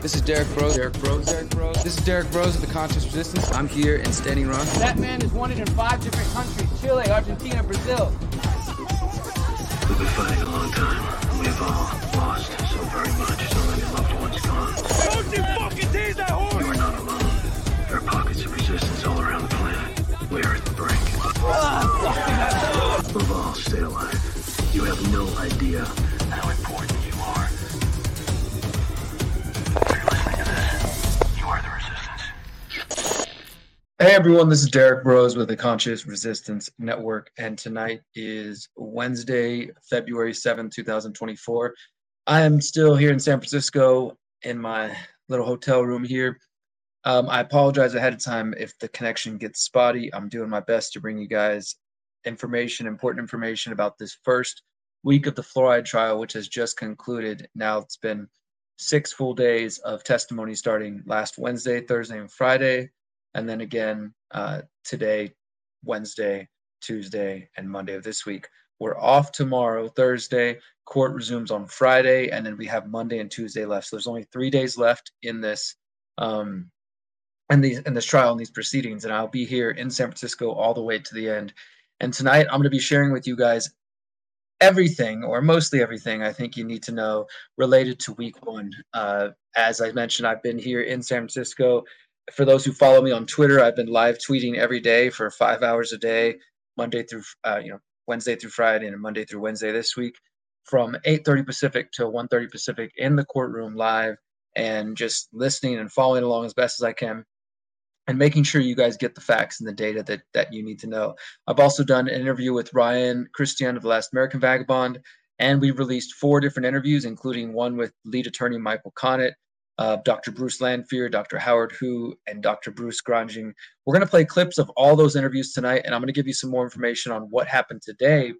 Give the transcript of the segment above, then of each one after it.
This is Derrick Broze. Derrick Broze. Derrick Broze. This is Derrick Broze of the Conscious Resistance. I'm here in Standing Rock. That man is wanted in five different countries Chile, Argentina, Brazil. We've been fighting a long time. We've all lost so very much. So many loved ones gone. Don't you fucking tease that horse! You are not alone. There are pockets of resistance all around the planet. We are at the brink. Ah, Above all, stay alive. You have no idea Hey everyone, this is Derrick Broze with the Conscious Resistance Network, and tonight is Wednesday, February 7th, 2024. I am still here in San Francisco in my little hotel room here. Um, I apologize ahead of time if the connection gets spotty. I'm doing my best to bring you guys information, important information about this first week of the fluoride trial, which has just concluded. Now it's been six full days of testimony starting last Wednesday, Thursday, and Friday and then again uh, today, Wednesday, Tuesday, and Monday of this week. We're off tomorrow, Thursday. Court resumes on Friday, and then we have Monday and Tuesday left. So there's only three days left in this, um, in these in this trial and these proceedings. And I'll be here in San Francisco all the way to the end. And tonight I'm going to be sharing with you guys everything, or mostly everything, I think you need to know related to Week One. Uh, as I mentioned, I've been here in San Francisco for those who follow me on Twitter, I've been live tweeting every day for five hours a day, Monday through uh, you know Wednesday through Friday and Monday through Wednesday this week, from 8:30 Pacific to 1:30 Pacific in the courtroom live, and just listening and following along as best as I can, and making sure you guys get the facts and the data that that you need to know. I've also done an interview with Ryan Christian of the Last American Vagabond, and we released four different interviews, including one with lead attorney Michael Connett uh, Dr. Bruce Lanphear, Dr. Howard Hu, and Dr. Bruce Grandjean. We're going to play clips of all those interviews tonight, and I'm going to give you some more information on what happened today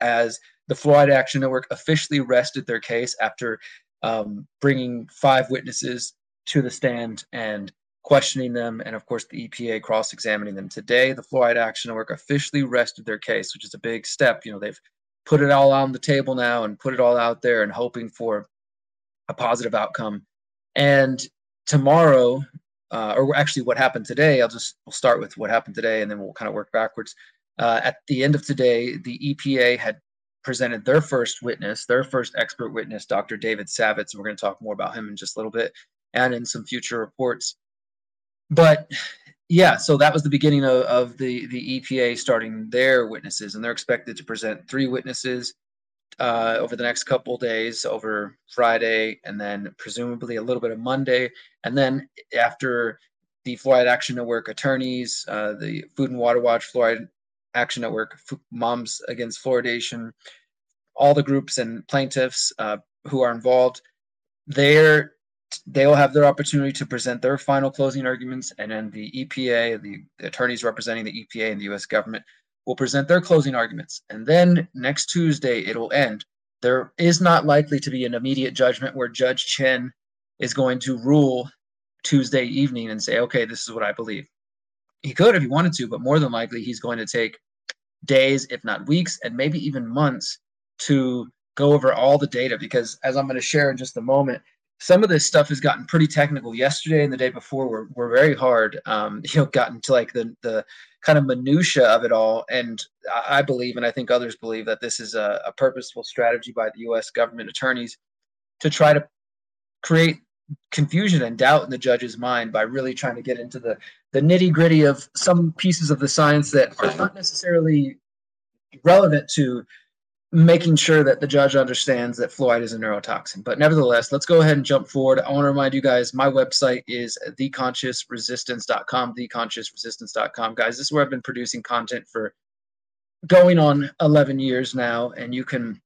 as the Fluoride Action Network officially rested their case after um, bringing five witnesses to the stand and questioning them, and of course, the EPA cross examining them. Today, the Fluoride Action Network officially rested their case, which is a big step. You know, they've put it all on the table now and put it all out there and hoping for a positive outcome and tomorrow, uh, or actually what happened today, I'll just we'll start with what happened today, and then we'll kind of work backwards. Uh, at the end of today, the EPA had presented their first witness, their first expert witness, Dr. David Savitz, and we're going to talk more about him in just a little bit, and in some future reports. But yeah, so that was the beginning of, of the the EPA starting their witnesses, and they're expected to present three witnesses uh, over the next couple days, over Friday, and then presumably a little bit of Monday. And then after the Fluoride Action Network attorneys, uh, the Food and Water Watch, Fluoride Action Network, Moms Against Fluoridation, all the groups and plaintiffs uh, who are involved, they're they will have their opportunity to present their final closing arguments, and then the EPA, the attorneys representing the EPA and the U.S. government, will present their closing arguments, and then next Tuesday it'll end. There is not likely to be an immediate judgment where Judge Chen is going to rule Tuesday evening and say, okay, this is what I believe. He could if he wanted to, but more than likely he's going to take days, if not weeks, and maybe even months to go over all the data because, as I'm going to share in just a moment, some of this stuff has gotten pretty technical. Yesterday and the day before were, were very hard. Um, you know, gotten to like the the kind of minutia of it all. And I believe, and I think others believe, that this is a, a purposeful strategy by the U.S. government attorneys to try to create confusion and doubt in the judge's mind by really trying to get into the the nitty gritty of some pieces of the science that are not necessarily relevant to making sure that the judge understands that fluoride is a neurotoxin. But nevertheless, let's go ahead and jump forward. I want to remind you guys my website is theconsciousresistance.com, theconsciousresistance.com. Guys, this is where I've been producing content for going on 11 years now, and you can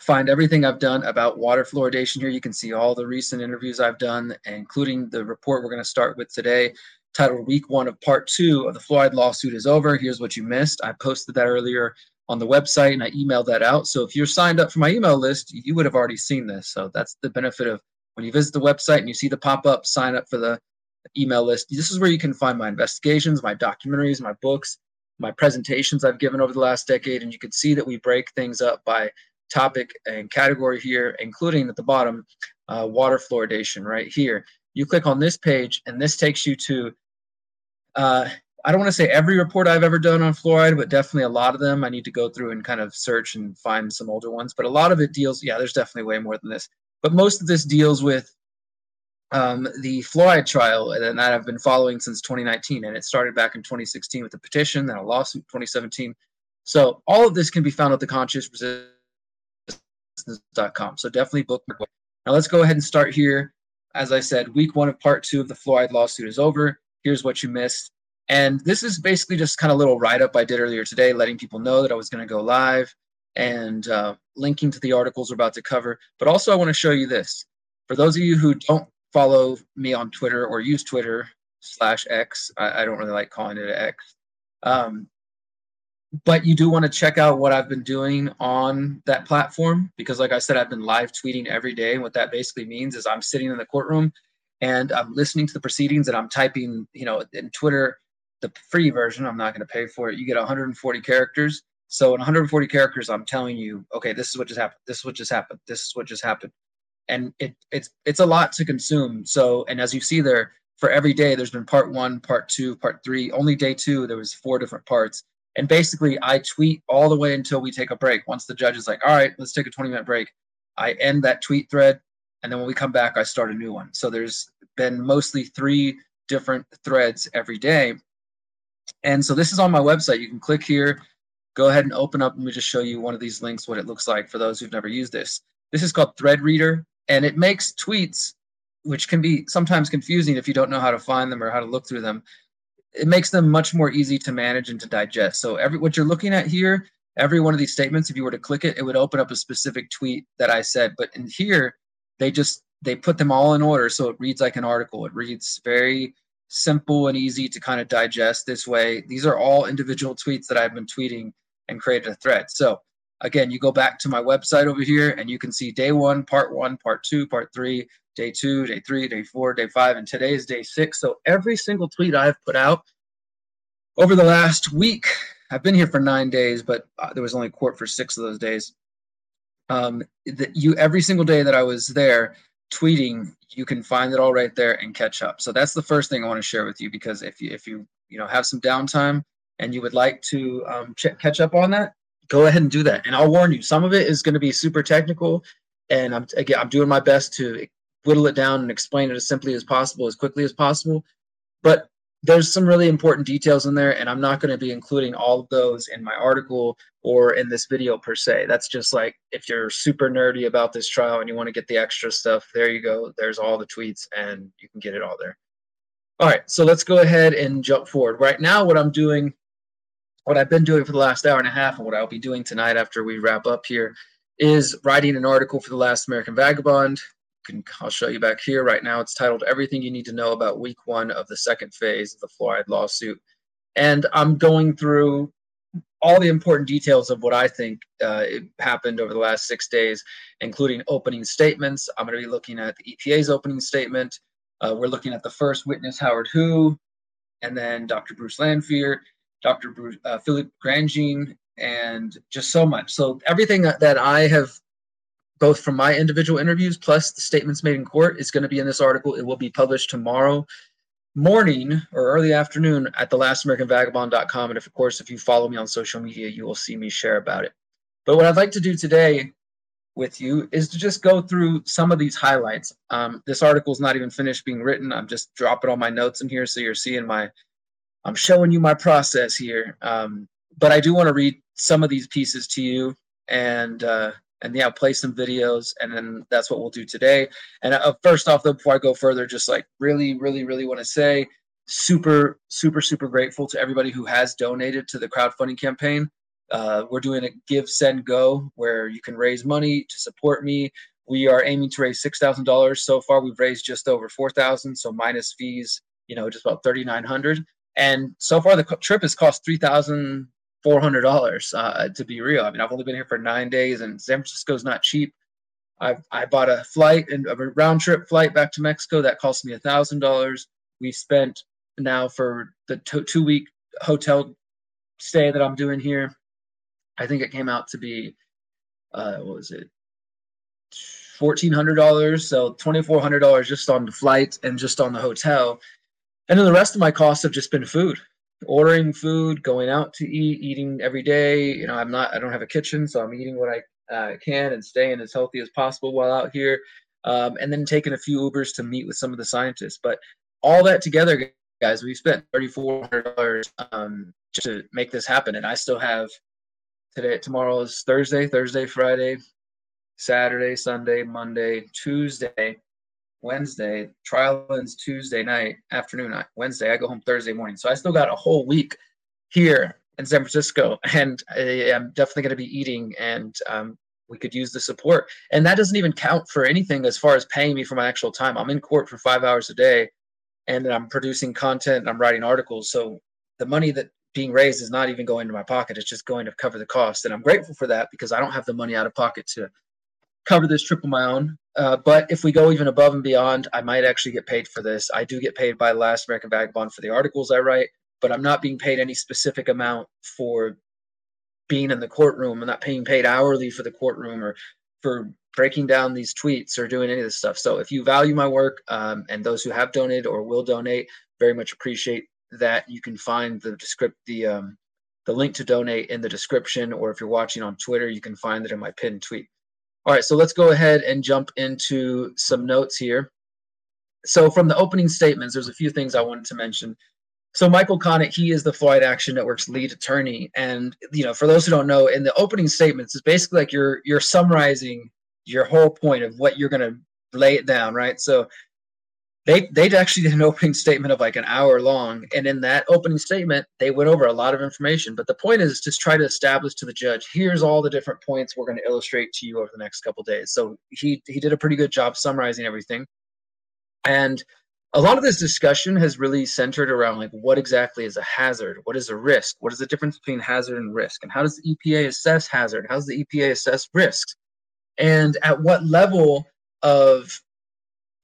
find everything I've done about water fluoridation here. You can see all the recent interviews I've done, including the report we're going to start with today titled Week One of Part Two of the Fluoride Lawsuit is Over. Here's what you missed. I posted that earlier on the website and I emailed that out. So if you're signed up for my email list, you would have already seen this. So that's the benefit of when you visit the website and you see the pop up, sign up for the email list. This is where you can find my investigations, my documentaries, my books, my presentations I've given over the last decade. And you can see that we break things up by topic and category here, including at the bottom, uh, water fluoridation right here. You click on this page, and this takes you to, uh, I don't want to say every report I've ever done on fluoride, but definitely a lot of them. I need to go through and kind of search and find some older ones. But a lot of it deals, yeah, there's definitely way more than this. But most of this deals with um, the fluoride trial and that I've been following since 2019. And it started back in 2016 with a petition, then a lawsuit in 2017. So all of this can be found at the conscious. So definitely bookmark. Now let's go ahead and start here. As I said, week one of part two of the fluoride lawsuit is over. Here's what you missed. And this is basically just kind of a little write up I did earlier today, letting people know that I was going to go live and uh, linking to the articles we're about to cover. But also, I want to show you this. For those of you who don't follow me on Twitter or use Twitter slash X, I, I don't really like calling it X. Um, but you do want to check out what I've been doing on that platform because, like I said, I've been live tweeting every day. And what that basically means is I'm sitting in the courtroom and I'm listening to the proceedings and I'm typing, you know, in Twitter, the free version, I'm not going to pay for it. You get 140 characters. So in 140 characters, I'm telling you, okay, this is what just happened. This is what just happened. This is what just happened. And it, it's it's a lot to consume. So and as you see there, for every day, there's been part one, part two, part three. Only day two, there was four different parts. And basically, I tweet all the way until we take a break. Once the judge is like, all right, let's take a 20 minute break, I end that tweet thread. And then when we come back, I start a new one. So there's been mostly three different threads every day. And so this is on my website. You can click here, go ahead and open up. Let me just show you one of these links, what it looks like for those who've never used this. This is called Thread Reader, and it makes tweets, which can be sometimes confusing if you don't know how to find them or how to look through them. It makes them much more easy to manage and to digest. So every what you're looking at here, every one of these statements, if you were to click it, it would open up a specific tweet that I said. But in here, they just they put them all in order, so it reads like an article. It reads very simple and easy to kind of digest this way. These are all individual tweets that I've been tweeting and created a thread. So again, you go back to my website over here and you can see day one, part one, part two, part three, day two, day three, day four, day five, and today is day six. So every single tweet I've put out over the last week, I've been here for nine days, but uh, there was only court for six of those days. Um, that you every single day that I was there, tweeting, you can find it all right there and catch up. So that's the first thing I want to share with you because if you if you you know have some downtime and you would like to um, ch- catch up on that, go ahead and do that. And I'll warn you, some of it is going to be super technical, and I'm again I'm doing my best to whittle it down and explain it as simply as possible, as quickly as possible. But there's some really important details in there, and I'm not going to be including all of those in my article or in this video per se. That's just like if you're super nerdy about this trial and you want to get the extra stuff, there you go. There's all the tweets, and you can get it all there. All right, so let's go ahead and jump forward. Right now, what I'm doing, what I've been doing for the last hour and a half, and what I'll be doing tonight after we wrap up here, is writing an article for the Last American Vagabond can I'll show you back here right now. It's titled "Everything You Need to Know About Week One of the Second Phase of the Fluoride Lawsuit," and I'm going through all the important details of what I think uh, happened over the last six days, including opening statements. I'm going to be looking at the EPA's opening statement. Uh, we're looking at the first witness, Howard Hu, and then Dr. Bruce Lanphear, Dr. Bruce, uh, Philip Grandjean, and just so much. So everything that I have both from my individual interviews plus the statements made in court is going to be in this article. It will be published tomorrow morning or early afternoon at the lastamericanvagabond.com. And if, of course, if you follow me on social media, you will see me share about it. But what I'd like to do today with you is to just go through some of these highlights. Um, this article is not even finished being written. I'm just dropping all my notes in here so you're seeing my, I'm showing you my process here. Um, but I do want to read some of these pieces to you and uh, and yeah, play some videos, and then that's what we'll do today. And uh, first off, though, before I go further, just like really, really, really want to say, super, super, super grateful to everybody who has donated to the crowdfunding campaign. Uh, we're doing a GiveSendGo, where you can raise money to support me. We are aiming to raise six thousand dollars. So far, we've raised just over four thousand, so minus fees, you know, just about thirty nine hundred. And so far, the trip has cost three thousand four hundred dollars. Uh, to be real, I mean, I've only been here for nine days, and San Francisco's not cheap. I I bought a flight and a round trip flight back to Mexico that cost me a thousand dollars. We spent now for the to- two week hotel stay that I'm doing here. I think it came out to be uh, what was it? Fourteen hundred dollars, so twenty four hundred dollars just on the flight and just on the hotel, and then the rest of my costs have just been food, ordering food, going out to eat, eating every day. You know, I'm not, I don't have a kitchen, so I'm eating what I uh, can and staying as healthy as possible while out here, um, and then taking a few Ubers to meet with some of the scientists. But all that together, guys, we spent thirty four hundred dollars um, to make this happen, and I still have today. Tomorrow is Thursday, Thursday, Friday, Saturday, Sunday, Monday, Tuesday, Wednesday. Trial ends Tuesday night, afternoon, Wednesday. I go home Thursday morning, so I still got a whole week here in San Francisco, and I am definitely going to be eating and um, we could use the support. And that doesn't even count for anything as far as paying me for my actual time. I'm in court for five hours a day and I'm producing content and I'm writing articles. So the money that being raised is not even going to my pocket. It's just going to cover the cost. And I'm grateful for that because I don't have the money out of pocket to cover this trip on my own. Uh, but if we go even above and beyond, I might actually get paid for this. I do get paid by Last American Vagabond for the articles I write, but I'm not being paid any specific amount for being in the courtroom. I'm not paying paid hourly for the courtroom or for breaking down these tweets or doing any of this stuff. So if you value my work um, and those who have donated or will donate, very much appreciate that. You can find the descript the um, the link to donate in the description, or if you're watching on Twitter, you can find it in my pinned tweet. All right, so let's go ahead and jump into some notes here. So from the opening statements, there's a few things I wanted to mention. So Michael Connett, he is the Fluoride Action Network's lead attorney, and you know, for those who don't know, in the opening statements, it's basically like you're you're summarizing your whole point of what you're going to lay it down, right? So they they actually did an opening statement of like an hour long, and in that opening statement, they went over a lot of information. But the point is to try to establish to the judge, here's all the different points we're going to illustrate to you over the next couple days. So he he did a pretty good job summarizing everything, and a lot of this discussion has really centered around like what exactly is a hazard? What is a risk? What is the difference between hazard and risk? And how does the epa assess hazard? How does the epa assess risks and at what level of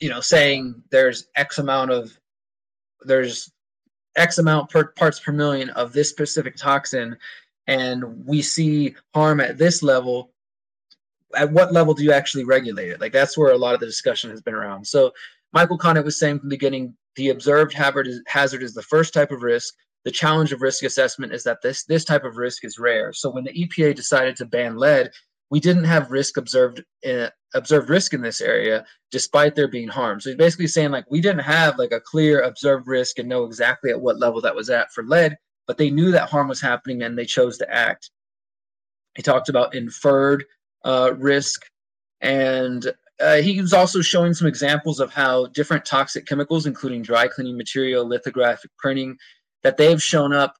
you know saying there's x amount of there's x amount per parts per million of this specific toxin and we see harm at this level at what level do you actually regulate it like that's where a lot of the discussion has been around so Michael Connett was saying from the beginning the observed hazard is the first type of risk. The challenge of risk assessment is that this, this type of risk is rare. So when the EPA decided to ban lead, we didn't have risk observed uh, observed risk in this area despite there being harm. So he's basically saying like we didn't have like a clear observed risk and know exactly at what level that was at for lead, but they knew that harm was happening and they chose to act. He talked about inferred uh, risk and uh, he was also showing some examples of how different toxic chemicals, including dry cleaning material, lithographic printing, that they've shown up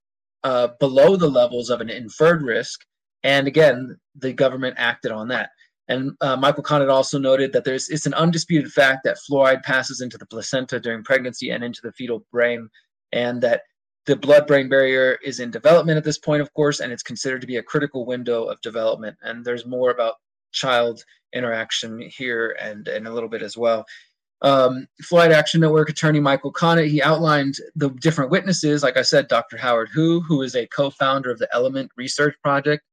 uh, below the levels of an inferred risk. And again, the government acted on that. And uh, Michael Connett also noted that there's it's an undisputed fact that fluoride passes into the placenta during pregnancy and into the fetal brain, and that the blood-brain barrier is in development at this point, of course, and it's considered to be a critical window of development. And there's more about child interaction here and, and a little bit as well. Um, Fluoride Action Network attorney Michael Connett, he outlined the different witnesses. Like I said, Dr. Howard Hu, who is a co-founder of the Element Research Project,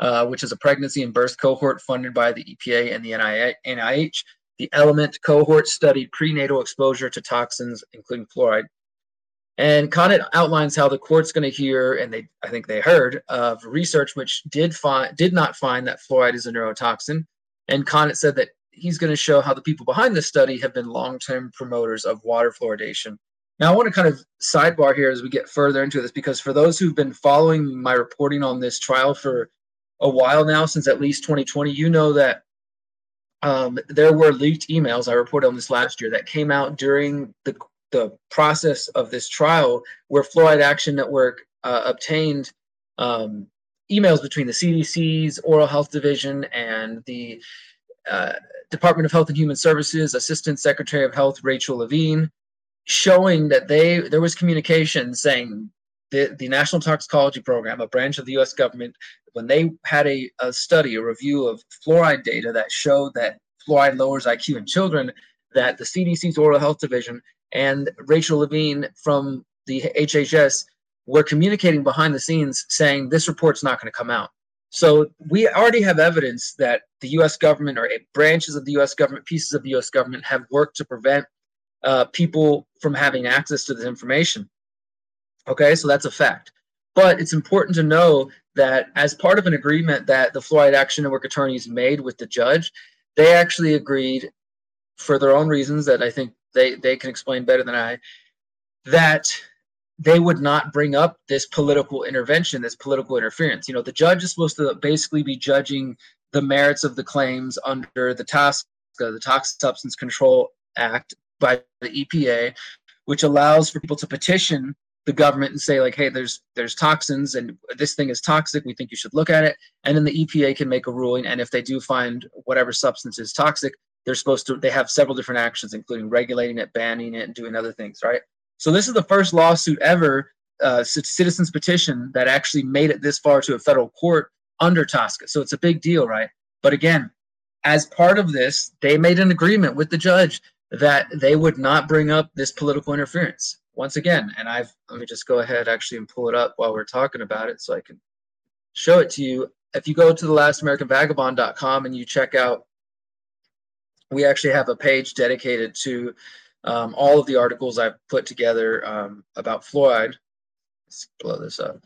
uh, which is a pregnancy and birth cohort funded by the EPA and the NIH. The Element cohort studied prenatal exposure to toxins, including fluoride. And Connett outlines how the court's going to hear, and they, I think they heard of research which did find did not find that fluoride is a neurotoxin. And Connett said that he's going to show how the people behind this study have been long-term promoters of water fluoridation. Now, I want to kind of sidebar here as we get further into this, because for those who've been following my reporting on this trial for a while now, since at least 2020, you know that um, there were leaked emails. I reported on this last year that came out during the the process of this trial where Fluoride Action Network uh, obtained um, emails between the CDC's Oral Health Division and the uh, Department of Health and Human Services Assistant Secretary of Health Rachel Levine, showing that they there was communication saying the, the National Toxicology Program, a branch of the U.S. government, when they had a, a study, a review of fluoride data that showed that fluoride lowers IQ in children, that the CDC's Oral Health Division and Rachel Levine from the HHS were communicating behind the scenes saying this report's not going to come out. So we already have evidence that the U.S. government or branches of the U.S. government, pieces of the U.S. government, have worked to prevent uh, people from having access to this information. Okay, so that's a fact. But it's important to know that as part of an agreement that the Fluoride Action Network attorneys made with the judge, they actually agreed, for their own reasons that I think they, they can explain better than I, that they would not bring up this political intervention, this political interference. You know, the judge is supposed to basically be judging the merits of the claims under the TSCA, the Toxic Substance Control Act by the EPA, which allows for people to petition the government and say like, hey, there's there's toxins and this thing is toxic. We think you should look at it, and then the EPA can make a ruling. And if they do find whatever substance is toxic, they're supposed to. They have several different actions, including regulating it, banning it, and doing other things. Right. So this is the first lawsuit ever, uh, citizens petition that actually made it this far to a federal court under TSCA. So it's a big deal, right? But again, as part of this, they made an agreement with the judge that they would not bring up this political interference once again. And I've let me just go ahead actually and pull it up while we're talking about it so I can show it to you. If you go to the lastamericanvagabond.com and you check out, we actually have a page dedicated to um, all of the articles I've put together um, about fluoride. Let's blow this up.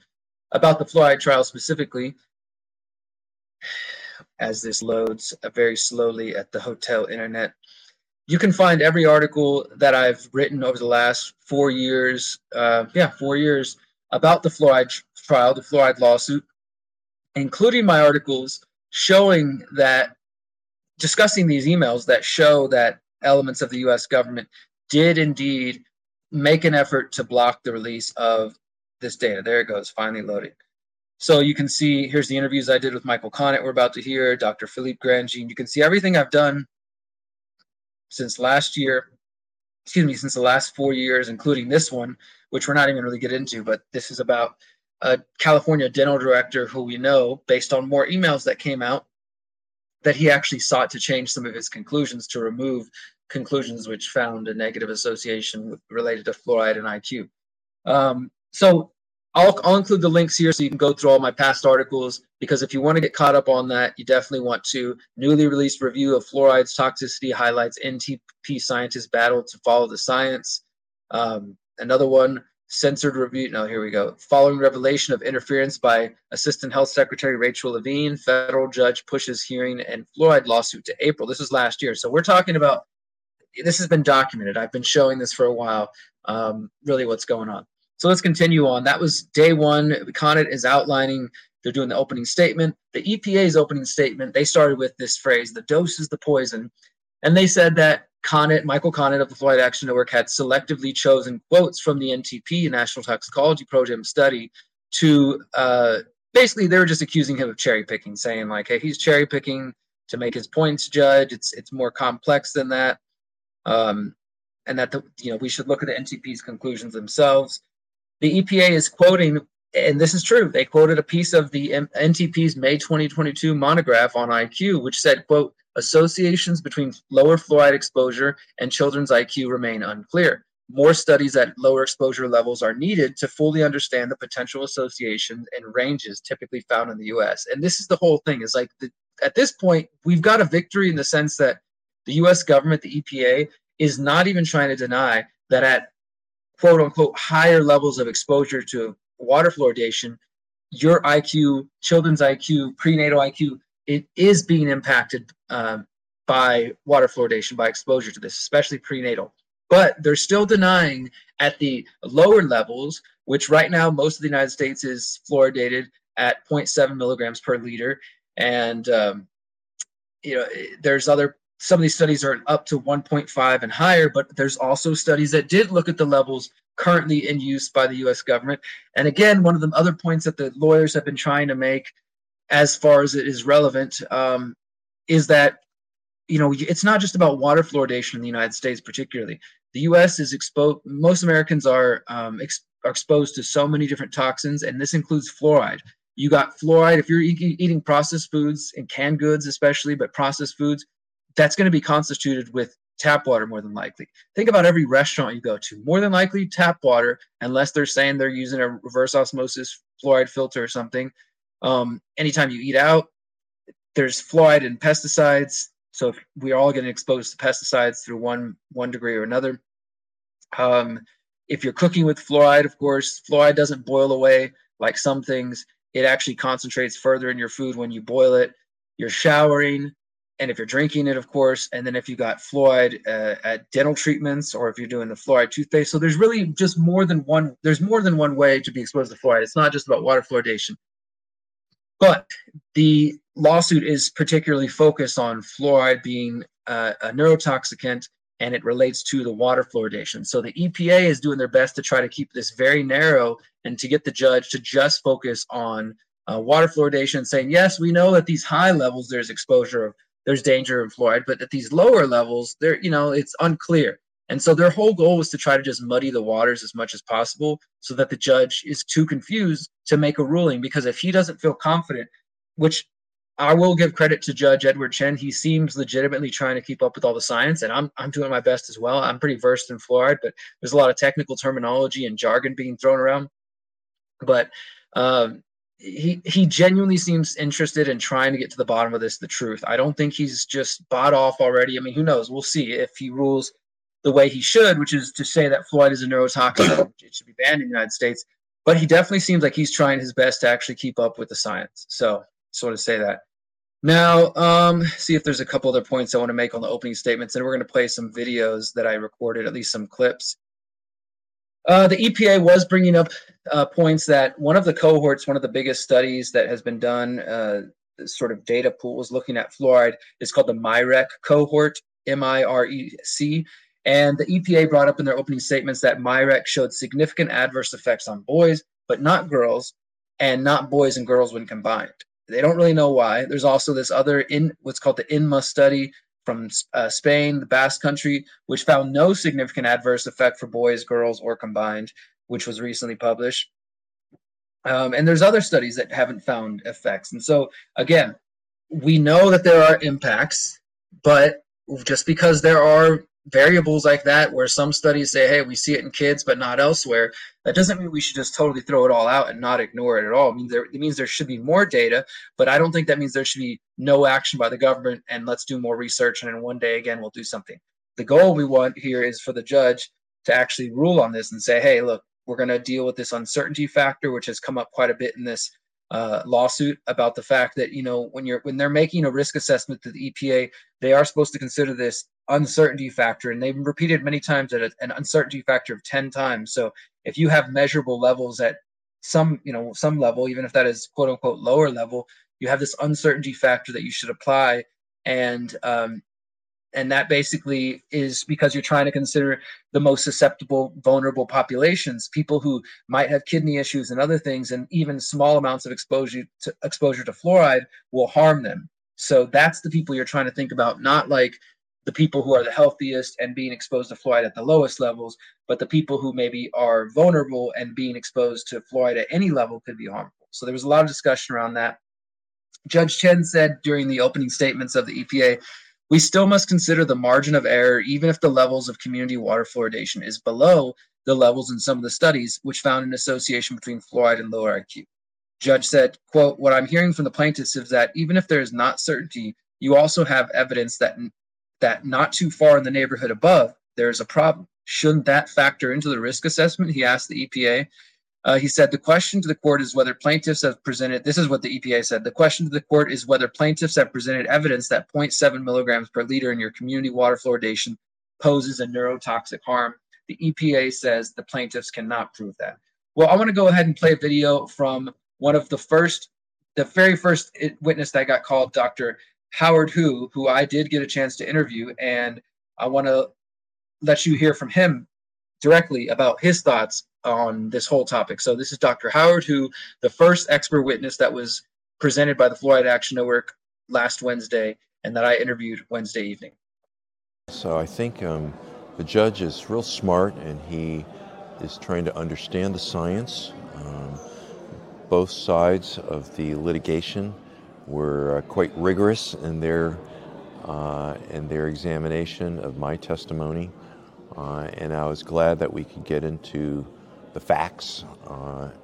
About the fluoride trial specifically, as this loads very slowly at the hotel internet. You can find every article that I've written over the last four years, uh, yeah, four years about the fluoride trial, the fluoride lawsuit, including my articles showing that, discussing these emails that show that elements of the US government did indeed make an effort to block the release of this data. There it goes, finally loading. So you can see here's the interviews I did with Michael Connett. We're about to hear Dr. Philippe Grandjean. You can see everything I've done since last year, excuse me, since the last four years, including this one, which we're not even really get into, but this is about a California dental director who we know, based on more emails that came out, that he actually sought to change some of his conclusions to remove conclusions which found a negative association with, related to fluoride and IQ. Um, so I'll, I'll include the links here so you can go through all my past articles because if you want to get caught up on that, you definitely want to. Newly released review of fluoride's toxicity highlights NTP scientists battle to follow the science. Um, another one, censored review. No, here we go. Following revelation of interference by Assistant Health Secretary Rachel Levine, federal judge pushes hearing and fluoride lawsuit to April. This was last year. So we're talking about this has been documented. I've been showing this for a while, um, really what's going on. So let's continue on. That was day one. Connett is outlining, they're doing the opening statement. The EPA's opening statement, they started with this phrase, the dose is the poison. And they said that Connett, Michael Connett of the Fluoride Action Network had selectively chosen quotes from the NTP, National Toxicology Program study, to uh, basically they were just accusing him of cherry picking, saying like, hey, he's cherry picking to make his points judge. It's it's more complex than that um, and that the, you know we should look at the NTP's conclusions themselves. The EPA is quoting, and this is true. They quoted a piece of the NTP's May 2022 monograph on IQ, which said, "quote Associations between lower fluoride exposure and children's IQ remain unclear. More studies at lower exposure levels are needed to fully understand the potential associations and ranges typically found in the U.S." And this is the whole thing. Is like the, at this point we've got a victory in the sense that the US government, the EPA, is not even trying to deny that at quote unquote higher levels of exposure to water fluoridation, your IQ, children's IQ, prenatal IQ, it is being impacted um, by water fluoridation, by exposure to this, especially prenatal. But they're still denying at the lower levels, which right now most of the United States is fluoridated at 0.7 milligrams per liter. And, um, you know, there's other some of these studies are up to 1.5 and higher, but there's also studies that did look at the levels currently in use by the US government. And again, one of the other points that the lawyers have been trying to make, as far as it is relevant, um, is that you know it's not just about water fluoridation in the United States, particularly. The U.S. is exposed. Most Americans are, um, ex- are exposed to so many different toxins, and this includes fluoride. You got fluoride if you're e- eating processed foods and canned goods, especially, but processed foods that's going to be constituted with tap water more than likely. Think about every restaurant you go to. More than likely tap water, unless they're saying they're using a reverse osmosis fluoride filter or something. Um, anytime you eat out, there's fluoride and pesticides. So if we're all getting exposed to pesticides through one one degree or another. Um, if you're cooking with fluoride, of course, fluoride doesn't boil away like some things. It actually concentrates further in your food when you boil it. You're showering, and if you're drinking it, of course, and then if you got fluoride uh, at dental treatments or if you're doing the fluoride toothpaste. So there's really just more than one. There's more than one way to be exposed to fluoride. It's not just about water fluoridation. But the lawsuit is particularly focused on fluoride being uh, a neurotoxicant and it relates to the water fluoridation. So the EPA is doing their best to try to keep this very narrow and to get the judge to just focus on uh, water fluoridation, saying, yes, we know at these high levels there's exposure of there's danger in fluoride, but at these lower levels, there, you know, it's unclear. And so their whole goal was to try to just muddy the waters as much as possible so that the judge is too confused to make a ruling. Because if he doesn't feel confident, which I will give credit to Judge Edward Chen. He seems legitimately trying to keep up with all the science, and I'm I'm doing my best as well. I'm pretty versed in fluoride, but there's a lot of technical terminology and jargon being thrown around. But um, he he genuinely seems interested in trying to get to the bottom of this, the truth. I don't think he's just bought off already. I mean, who knows? We'll see if he rules the way he should, which is to say that fluoride is a neurotoxin, it should be banned in the United States. But he definitely seems like he's trying his best to actually keep up with the science. So sort of say that. Now, um, see if there's a couple other points I want to make on the opening statements, and we're going to play some videos that I recorded, at least some clips. Uh, the EPA was bringing up uh, points that one of the cohorts, one of the biggest studies that has been done, uh, sort of data pool was looking at fluoride, is called the MIREC cohort, M I R E C. And the EPA brought up in their opening statements that MIREC showed significant adverse effects on boys, but not girls, and not boys and girls when combined. They don't really know why. There's also this other in what's called the INMA study from uh, Spain, the Basque Country, which found no significant adverse effect for boys, girls, or combined, which was recently published. Um, and there's other studies that haven't found effects. And so again, we know that there are impacts, but just because there are variables like that where some studies say hey we see it in kids but not elsewhere that doesn't mean we should just totally throw it all out and not ignore it at all. It means there it means there should be more data but i don't think that means there should be no action by the government and let's do more research and then one day again we'll do something. The goal we want here is for the judge to actually rule on this and say hey look we're going to deal with this uncertainty factor which has come up quite a bit in this uh, lawsuit about the fact that you know when you're when they're making a risk assessment to the EPA, they are supposed to consider this uncertainty factor, and they've repeated many times that an uncertainty factor of ten times. So if you have measurable levels at some you know some level, even if that is quote unquote lower level, you have this uncertainty factor that you should apply, and um, and that basically is because you're trying to consider the most susceptible vulnerable populations people who might have kidney issues and other things and even small amounts of exposure to exposure to fluoride will harm them so that's the people you're trying to think about not like the people who are the healthiest and being exposed to fluoride at the lowest levels but the people who maybe are vulnerable and being exposed to fluoride at any level could be harmful so there was a lot of discussion around that Judge Chen said during the opening statements of the EPA we still must consider the margin of error even if the levels of community water fluoridation is below the levels in some of the studies which found an association between fluoride and lower IQ. Judge said, quote, what I'm hearing from the plaintiffs is that even if there is not certainty, you also have evidence that that not too far in the neighborhood above, there is a problem. Shouldn't that factor into the risk assessment? He asked the EPA. Uh, he said the question to the court is whether plaintiffs have presented. This is what the EPA said. The question to the court is whether plaintiffs have presented evidence that 0.7 milligrams per liter in your community water fluoridation poses a neurotoxic harm. The EPA says the plaintiffs cannot prove that. Well, I want to go ahead and play a video from one of the first, the very first witness that got called, Dr. Howard Hu, who I did get a chance to interview, and I want to let you hear from him directly about his thoughts on this whole topic. So this is Dr. Howard Hu, the first expert witness that was presented by the Fluoride Action Network last Wednesday, and that I interviewed Wednesday evening. So I think um, the judge is real smart, and he is trying to understand the science. Um, both sides of the litigation were uh, quite rigorous in their uh, in their examination of my testimony, uh, and I was glad that we could get into the facts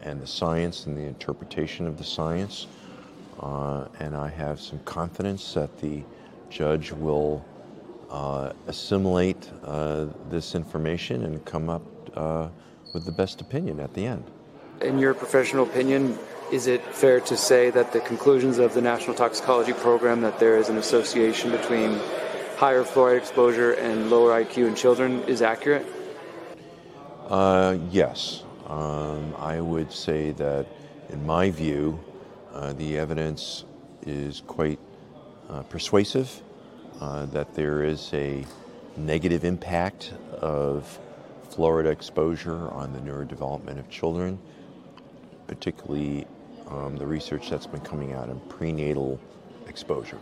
and the science and the interpretation of the science. and I have some confidence that the judge will uh, assimilate uh, this information and come up uh, with the best opinion at the end. In your professional opinion, is it fair to say that the conclusions of the National Toxicology Program that there is an association between higher fluoride exposure and lower IQ in children is accurate? Uh, yes. Um, I would say that, in my view, uh, the evidence is quite uh, persuasive uh, that there is a negative impact of fluoride exposure on the neurodevelopment of children, particularly um, the research that's been coming out in prenatal exposure.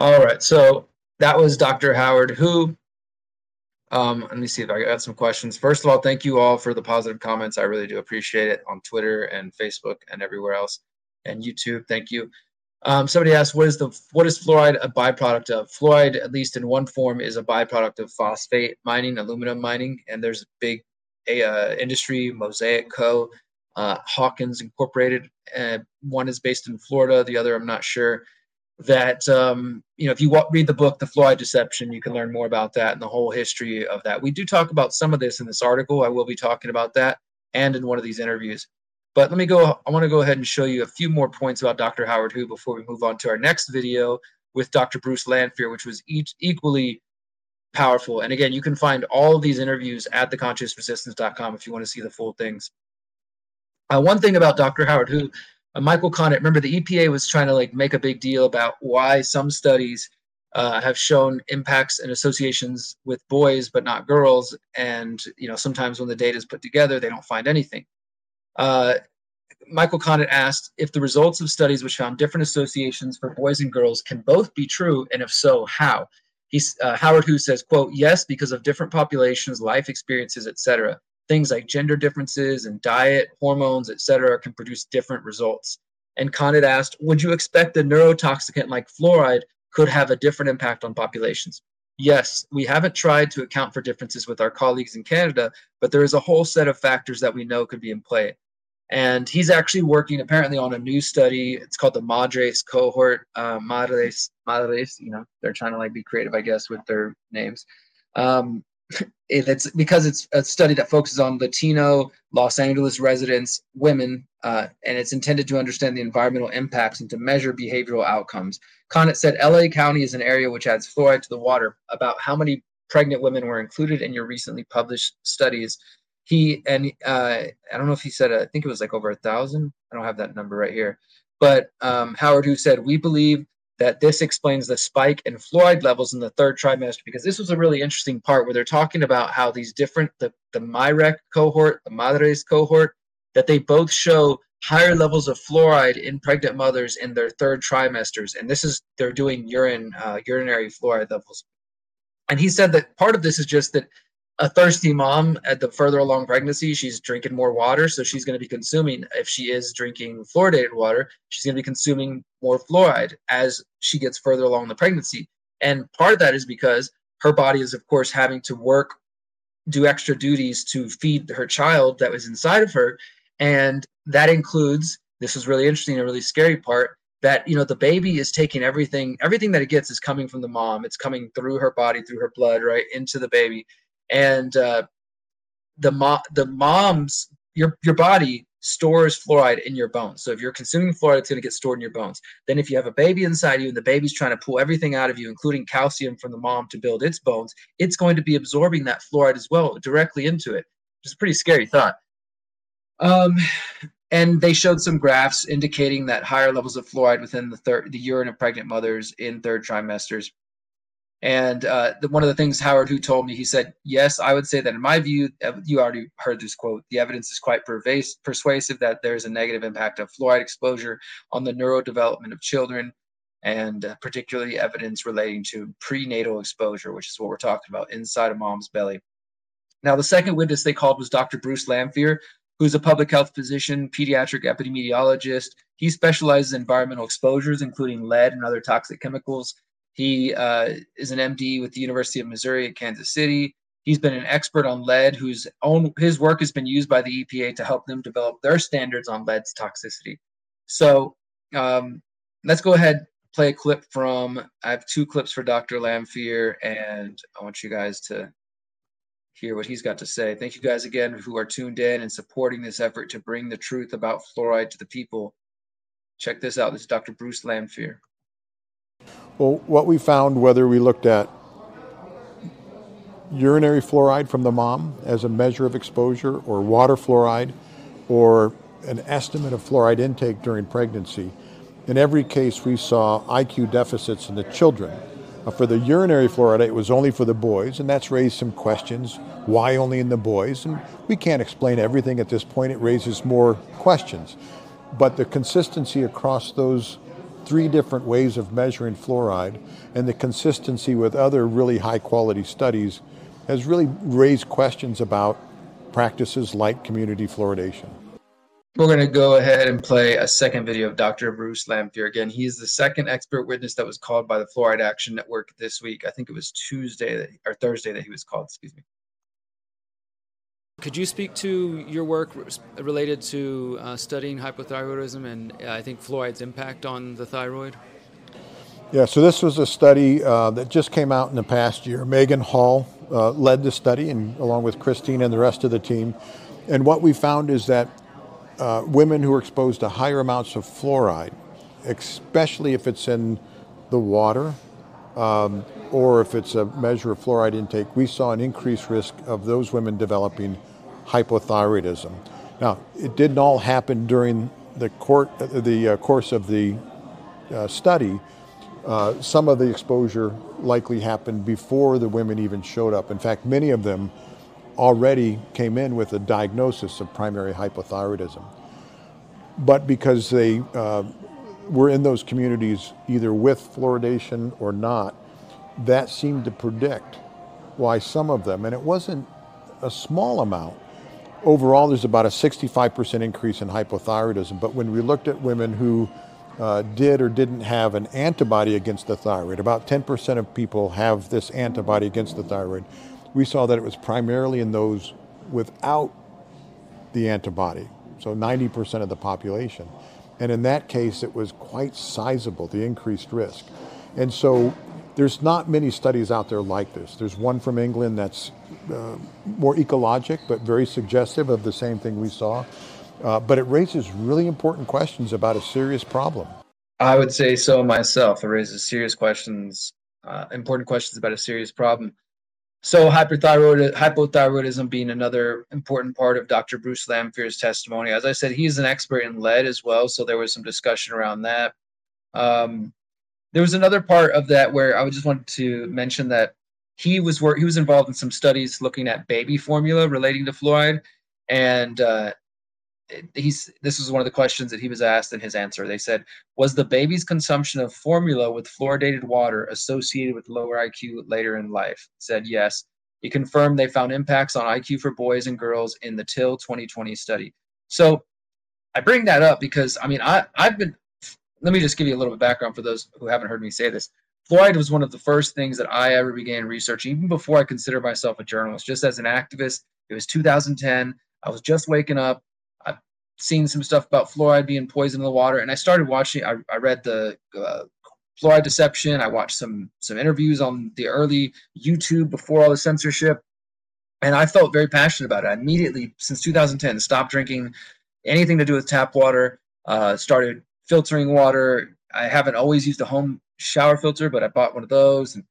All right, so that was Dr. Howard Hu. Um, let me see if I got some questions. First of all, thank you all for the positive comments. I really do appreciate it on Twitter and Facebook and everywhere else, and YouTube. Thank you. Um, somebody asked, "What is the what is fluoride a byproduct of?" Fluoride, at least in one form, is a byproduct of phosphate mining, aluminum mining, and there's a big a, uh, industry, Mosaic Co., uh, Hawkins Incorporated. Uh, one is based in Florida, the other I'm not sure that um, you know if you read the book the fluoride deception you can learn more about that and the whole history of that we do talk about some of this in this article i will be talking about that and in one of these interviews but let me go i want to go ahead and show you a few more points about dr howard hu before we move on to our next video with dr bruce lanphear which was each equally powerful. And again you can find all of these interviews at theconsciousresistance.com if you want to see the full things. Uh, one thing about dr howard hu uh, Michael Connett, remember the EPA was trying to like make a big deal about why some studies uh, have shown impacts and associations with boys but not girls, and you know sometimes when the data is put together, they don't find anything. Uh, Michael Connett asked if the results of studies which found different associations for boys and girls can both be true, and if so, how? He's, uh, Howard Hu says, quote, yes, because of different populations, life experiences, etc things like gender differences and diet, hormones, etc., can produce different results. And Connett asked, would you expect a neurotoxicant like fluoride could have a different impact on populations? Yes, we haven't tried to account for differences with our colleagues in Canada, but there is a whole set of factors that we know could be in play. And he's actually working apparently on a new study. It's called the Madres cohort. Uh, Madres, Madres, you know, they're trying to like be creative, I guess, with their names. Um, it's because it's a study that focuses on Latino Los Angeles residents, women, uh, and it's intended to understand the environmental impacts and to measure behavioral outcomes. Connett said LA County is an area which adds fluoride to the water. About how many pregnant women were included in your recently published studies? He and uh, I don't know if he said I think it was like over a thousand. I don't have that number right here, but um, Howard Hu said we believe that this explains the spike in fluoride levels in the third trimester because this was a really interesting part where they're talking about how these different the, the MIREC cohort, the Madres cohort, that they both show higher levels of fluoride in pregnant mothers in their third trimesters. And this is they're doing urine uh, urinary fluoride levels. And he said that part of this is just that a thirsty mom at the further along pregnancy, she's drinking more water, so she's going to be consuming. If she is drinking fluoridated water, she's going to be consuming more fluoride as she gets further along the pregnancy. And part of that is because her body is, of course, having to work, do extra duties to feed her child that was inside of her, and that includes. This is really interesting, a really scary part that you know the baby is taking everything everything that it gets is coming from the mom it's coming through her body through her blood right into the baby and uh, the mo- the mom's your your body stores fluoride in your bones. So if you're consuming fluoride, it's going to get stored in your bones. Then if you have a baby inside you and the baby's trying to pull everything out of you, including calcium from the mom to build its bones, it's going to be absorbing that fluoride as well directly into it. It's a pretty scary thought. Um, and they showed some graphs indicating that higher levels of fluoride within the third the urine of pregnant mothers in third trimesters and uh, the, one of the things Howard Hu told me, he said, yes, I would say that in my view, you already heard this quote, the evidence is quite pervasive, persuasive that there's a negative impact of fluoride exposure on the neurodevelopment of children, and uh, particularly evidence relating to prenatal exposure, which is what we're talking about inside a mom's belly. Now, the second witness they called was Dr. Bruce Lanphear, who's a public health physician, pediatric epidemiologist. He specializes in environmental exposures, including lead and other toxic chemicals he uh, is an MD with the University of Missouri at Kansas City. He's been an expert on lead, whose own his work has been used by the EPA to help them develop their standards on lead's toxicity. So um, let's go ahead play a clip from. I have two clips for Dr. Lanphear, and I want you guys to hear what he's got to say. Thank you guys again who are tuned in and supporting this effort to bring the truth about fluoride to the people. Check this out. This is Dr. Bruce Lanphear. Well, what we found, whether we looked at urinary fluoride from the mom as a measure of exposure, or water fluoride, or an estimate of fluoride intake during pregnancy. In every case, we saw IQ deficits in the children. For the urinary fluoride, it was only for the boys, and that's raised some questions. Why only in the boys? And we can't explain everything at this point. It raises more questions. But the consistency across those three different ways of measuring fluoride and the consistency with other really high quality studies has really raised questions about practices like community fluoridation. We're going to go ahead and play a second video of Dr. Bruce Lanphear. Again, he's the second expert witness that was called by the Fluoride Action Network this week. I think it was Tuesday or Thursday that he was called, excuse me. Could you speak to your work related to uh, studying hypothyroidism and uh, I think fluoride's impact on the thyroid? Yeah, so this was a study uh, that just came out in the past year. Megan Hall uh, led the study, and along with Christine and the rest of the team. And what we found is that uh, women who are exposed to higher amounts of fluoride, especially if it's in the water um, or if it's a measure of fluoride intake, we saw an increased risk of those women developing hypothyroidism. Now, it didn't all happen during the, court, uh, the uh, course of the uh, study. Uh, some of the exposure likely happened before the women even showed up. In fact, many of them already came in with a diagnosis of primary hypothyroidism. But because they uh, were in those communities either with fluoridation or not, that seemed to predict why some of them, and it wasn't a small amount, overall there's about a 65% increase in hypothyroidism. But when we looked at women who uh, did or didn't have an antibody against the thyroid, about 10% of people have this antibody against the thyroid we saw that it was primarily in those without the antibody, so 90% of the population. And in that case, it was quite sizable, the increased risk. And so there's not many studies out there like this. There's one from England that's uh, more ecologic, but very suggestive of the same thing we saw. Uh, but it raises really important questions about a serious problem. I would say so myself. It raises serious questions, uh, important questions about a serious problem. So hyperthyroid, hypothyroidism being another important part of Dr. Bruce Lanphear's testimony. As I said, he's an expert in lead as well, so there was some discussion around that. Um, there was another part of that where I just wanted to mention that he was work, he was involved in some studies looking at baby formula relating to fluoride, and uh, he's this was one of the questions that he was asked in his answer. They said, "Was the baby's consumption of formula with fluoridated water associated with lower IQ later in life?" He said yes. He confirmed they found impacts on IQ for boys and girls in the Till 2020 study. So I bring that up because I mean I I've been. Let me just give you a little bit of background for those who haven't heard me say this. Fluoride was one of the first things that I ever began researching, even before I considered myself a journalist. Just as an activist, it was 2010. I was just waking up I've seen some stuff about fluoride being poison in the water, and I started watching. I, I read the uh, fluoride deception. I watched some some interviews on the early YouTube before all the censorship, and I felt very passionate about it. I immediately, since 2010, stopped drinking anything to do with tap water. Uh, started filtering water. I haven't always used a home shower filter, but I bought one of those and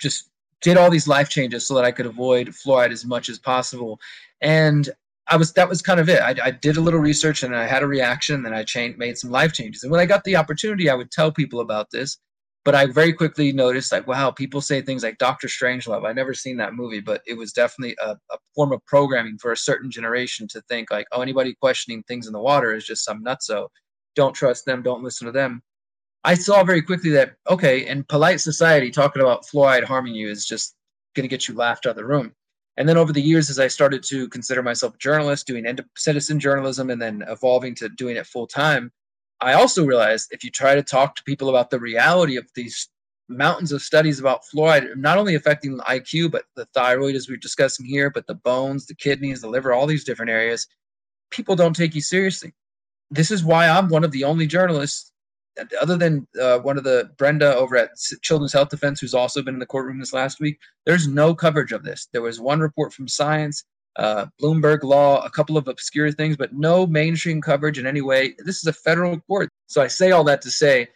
just did all these life changes so that I could avoid fluoride as much as possible. And I was that was kind of it. I, I, did a little research and I had a reaction, and I changed, made some life changes. And when I got the opportunity, I would tell people about this. But I very quickly noticed, like, wow, people say things like Doctor Strangelove. I never seen that movie, but it was definitely a, a form of programming for a certain generation to think like, oh, anybody questioning things in the water is just some nutso. Don't trust them. Don't listen to them. I saw very quickly that okay, in polite society, talking about fluoride harming you is just going to get you laughed out of the room. And then over the years, as I started to consider myself a journalist, doing end- citizen journalism, and then evolving to doing it full time, I also realized if you try to talk to people about the reality of these mountains of studies about fluoride not only affecting the IQ, but the thyroid, as we're discussing here, but the bones, the kidneys, the liver, all these different areas. People don't take you seriously. This is why I'm one of the only journalists, other than uh, one of the Brenda over at Children's Health Defense, who's also been in the courtroom this last week. There's no coverage of this. There was one report from Science, uh, Bloomberg Law, a couple of obscure things, but no mainstream coverage in any way. This is a federal court. So I say all that to say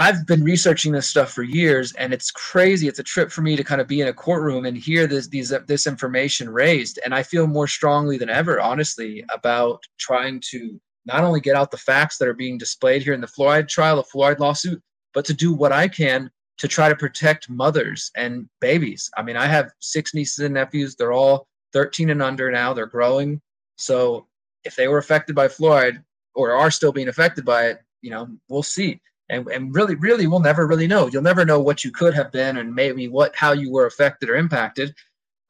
I've been researching this stuff for years, and it's crazy. It's a trip for me to kind of be in a courtroom and hear this these this information raised, and I feel more strongly than ever, honestly, about trying to not only get out the facts that are being displayed here in the fluoride trial, the fluoride lawsuit, but to do what I can to try to protect mothers and babies. I mean, I have six nieces and nephews. They're all 13 and under now. They're growing. So if they were affected by fluoride or are still being affected by it, you know, we'll see and, and really really we'll never really know. You'll never know what you could have been and maybe what how you were affected or impacted.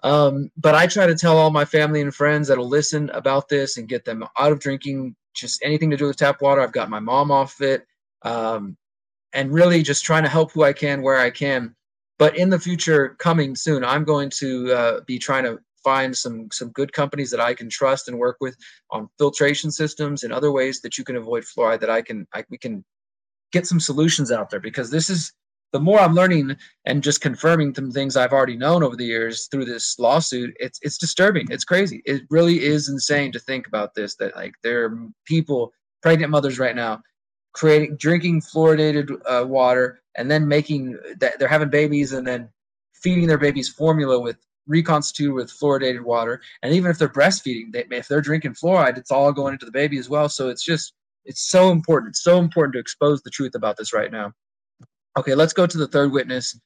Um, but i try to tell all my family and friends that'll listen about this and get them out of drinking just anything to do with tap water. I've got my mom off it um, and really just trying to help who i can where i can. But in the future coming soon i'm going to uh, be trying to find some some good companies that i can trust and work with on filtration systems and other ways that you can avoid fluoride that i can I, we can get some solutions out there because this is the more I'm learning and just confirming some things I've already known over the years through this lawsuit, it's it's disturbing. It's crazy. It really is insane to think about this. That like there are people, pregnant mothers right now, creating drinking fluoridated uh, water and then making that they're having babies and then feeding their babies formula with reconstituted with fluoridated water. And even if they're breastfeeding, they, if they're drinking fluoride, it's all going into the baby as well. So it's just it's so important. It's so important to expose the truth about this right now. Okay, let's go to the third witness.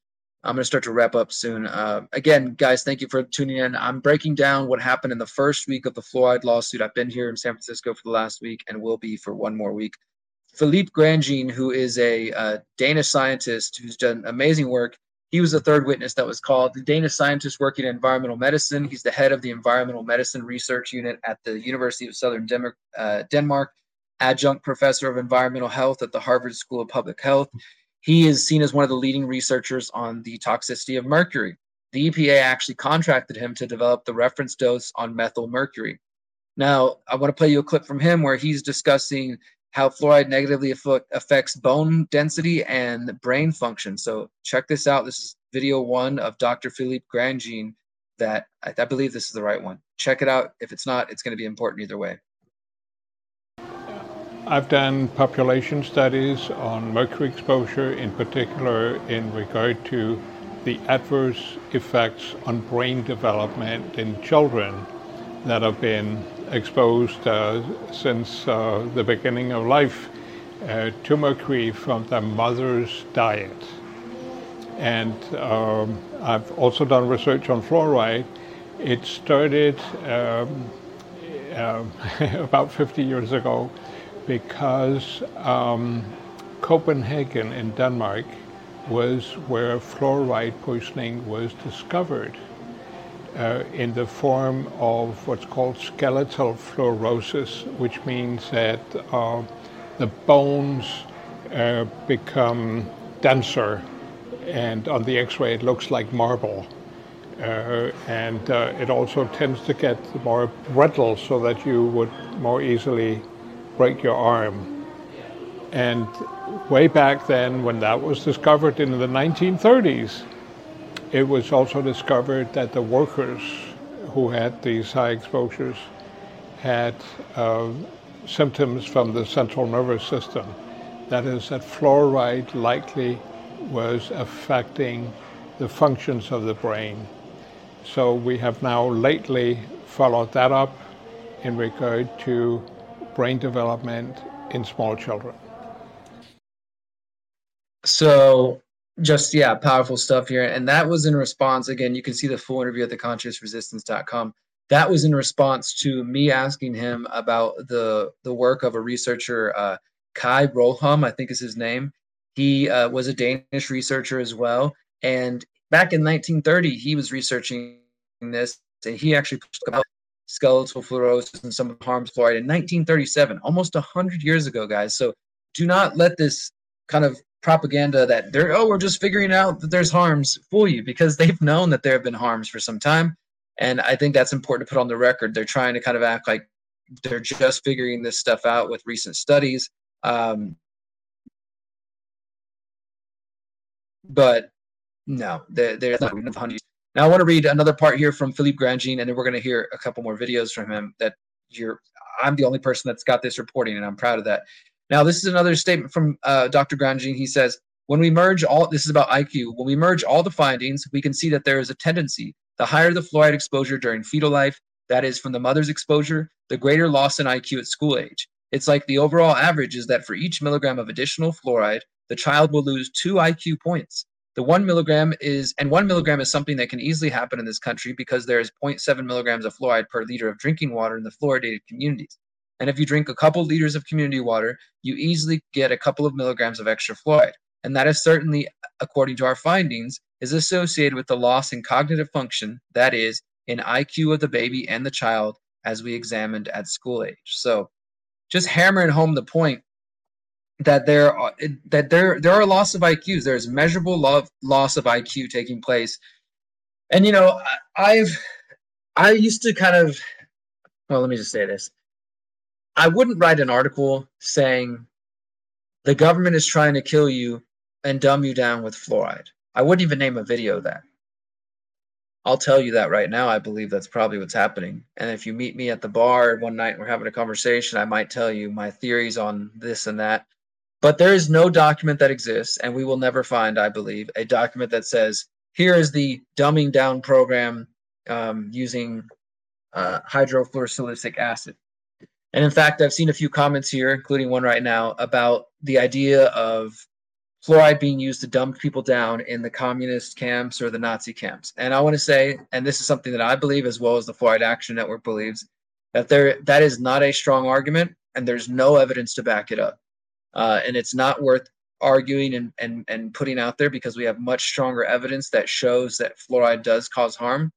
I'm going to start to wrap up soon. Uh, again, guys, thank you for tuning in. I'm breaking down what happened in the first week of the fluoride lawsuit. I've been here in San Francisco for the last week and will be for one more week. Philippe Grandjean, who is a uh, Danish scientist who's done amazing work, he was the third witness that was called. The Danish scientist working in environmental medicine. He's the head of the environmental medicine research unit at the University of Southern. Uh, Denmark adjunct professor of environmental health at the Harvard School of Public Health. He is seen as one of the leading researchers on the toxicity of mercury. The EPA actually contracted him to develop the reference dose on methyl mercury. Now, I want to play you a clip from him where he's discussing how fluoride negatively affects bone density and brain function. So, check this out. This is video one of Dr. Philippe Grandjean. That I, I believe this is the right one. Check it out. If it's not, it's going to be important either way. I've done population studies on mercury exposure, in particular in regard to the adverse effects on brain development in children that have been exposed uh, since uh, the beginning of life uh, to mercury from their mother's diet. And um, I've also done research on fluoride. It started um, about 50 years ago because um, Copenhagen in Denmark was where fluoride poisoning was discovered uh, in the form of what's called skeletal fluorosis, which means that uh, the bones uh, become denser, and on the x ray it looks like marble. Uh, and uh, it also tends to get more brittle so that you would more easily break your arm. And way back then, when that was discovered in the 1930s, it was also discovered that the workers who had these high exposures had uh, symptoms from the central nervous system. That is, that fluoride likely was affecting the functions of the brain. So we have now lately followed that up in regard to brain development in small children. So, just yeah, powerful stuff here. And that was in response, again, you can see the full interview at theconsciousresistance.com. That was in response to me asking him about the the work of a researcher, uh, Kai Broholm, I think is his name. He uh, was a Danish researcher as well. And back in 1930, he was researching this, and he actually about skeletal fluorosis and some of the harms fluoride in 1937, almost 100 years ago, guys. So do not let this kind of propaganda that they're oh we're just figuring out that there's harms fool you because they've known that there have been harms for some time. And i think that's important to put on the record. They're trying to kind of act like they're just figuring this stuff out with recent studies. Um, but no they're not now i want to read another part here from philippe grandjean and then we're going to hear a couple more videos from him that you're i'm the only person that's got this reporting and i'm proud of that now, this is another statement from uh, Dr. Grandjean. He says, when we merge all, this is about IQ, when we merge all the findings, we can see that there is a tendency. The higher the fluoride exposure during fetal life, that is from the mother's exposure, the greater loss in IQ at school age. It's like the overall average is that for each milligram of additional fluoride, the child will lose two IQ points. The one milligram is, and one milligram is something that can easily happen in this country because there is 0.7 milligrams of fluoride per liter of drinking water in the fluoridated communities. And if you drink a couple liters of community water, you easily get a couple of milligrams of extra fluoride. And that is certainly, according to our findings, is associated with the loss in cognitive function, that is, in IQ of the baby and the child, as we examined at school age. So, just hammering home the point that there are that there there are loss of IQs. There's measurable lo- loss of IQ taking place, and you know, I've I used to kind of well, let me just say this. I wouldn't write an article saying the government is trying to kill you and dumb you down with fluoride. I wouldn't even name a video that. I'll tell you that right now. I believe that's probably what's happening. And if you meet me at the bar one night and we're having a conversation, I might tell you my theories on this and that. But there is no document that exists, and we will never find, I believe, a document that says, here is the dumbing down program um, using uh, hydrofluorosilicic acid. And in fact, I've seen a few comments here, including one right now, about the idea of fluoride being used to dumb people down in the communist camps or the Nazi camps. And I want to say, and this is something that I believe, as well as the Fluoride Action Network believes, that there that is not a strong argument, and there's no evidence to back it up. Uh, and it's not worth arguing and, and, and putting out there because we have much stronger evidence that shows that fluoride does cause harm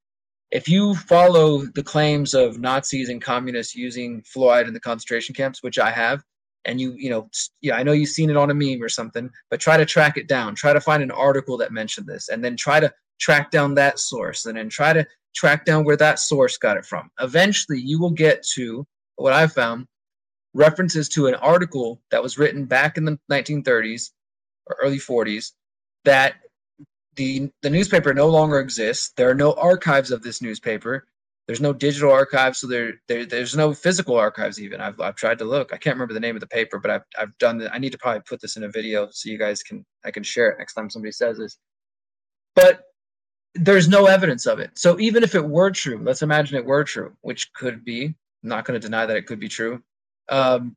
if you follow the claims of Nazis and communists using fluoride in the concentration camps, which I have, and you, you know, yeah, I know you've seen it on a meme or something, but try to track it down. Try to find an article that mentioned this, and then try to track down that source, and then try to track down where that source got it from. Eventually, you will get to what I found references to an article that was written back in the 1930s or early 40s that the the newspaper no longer exists. There are no archives of this newspaper. There's no digital archives, so there, there there's no physical archives even. I've I've tried to look. I can't remember the name of the paper, but I've I've done the, I need to probably put this in a video so you guys can I can share it next time somebody says this. But there's no evidence of it. So even if it were true, let's imagine it were true, which could be. I'm not going to deny that it could be true. Um,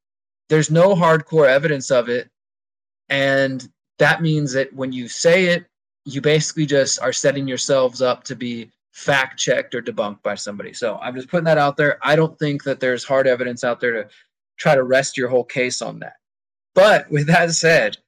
there's no hardcore evidence of it, and that means that when you say it you basically just are setting yourselves up to be fact checked or debunked by somebody. So I'm just putting that out there. I don't think that there's hard evidence out there to try to rest your whole case on that. But with that said,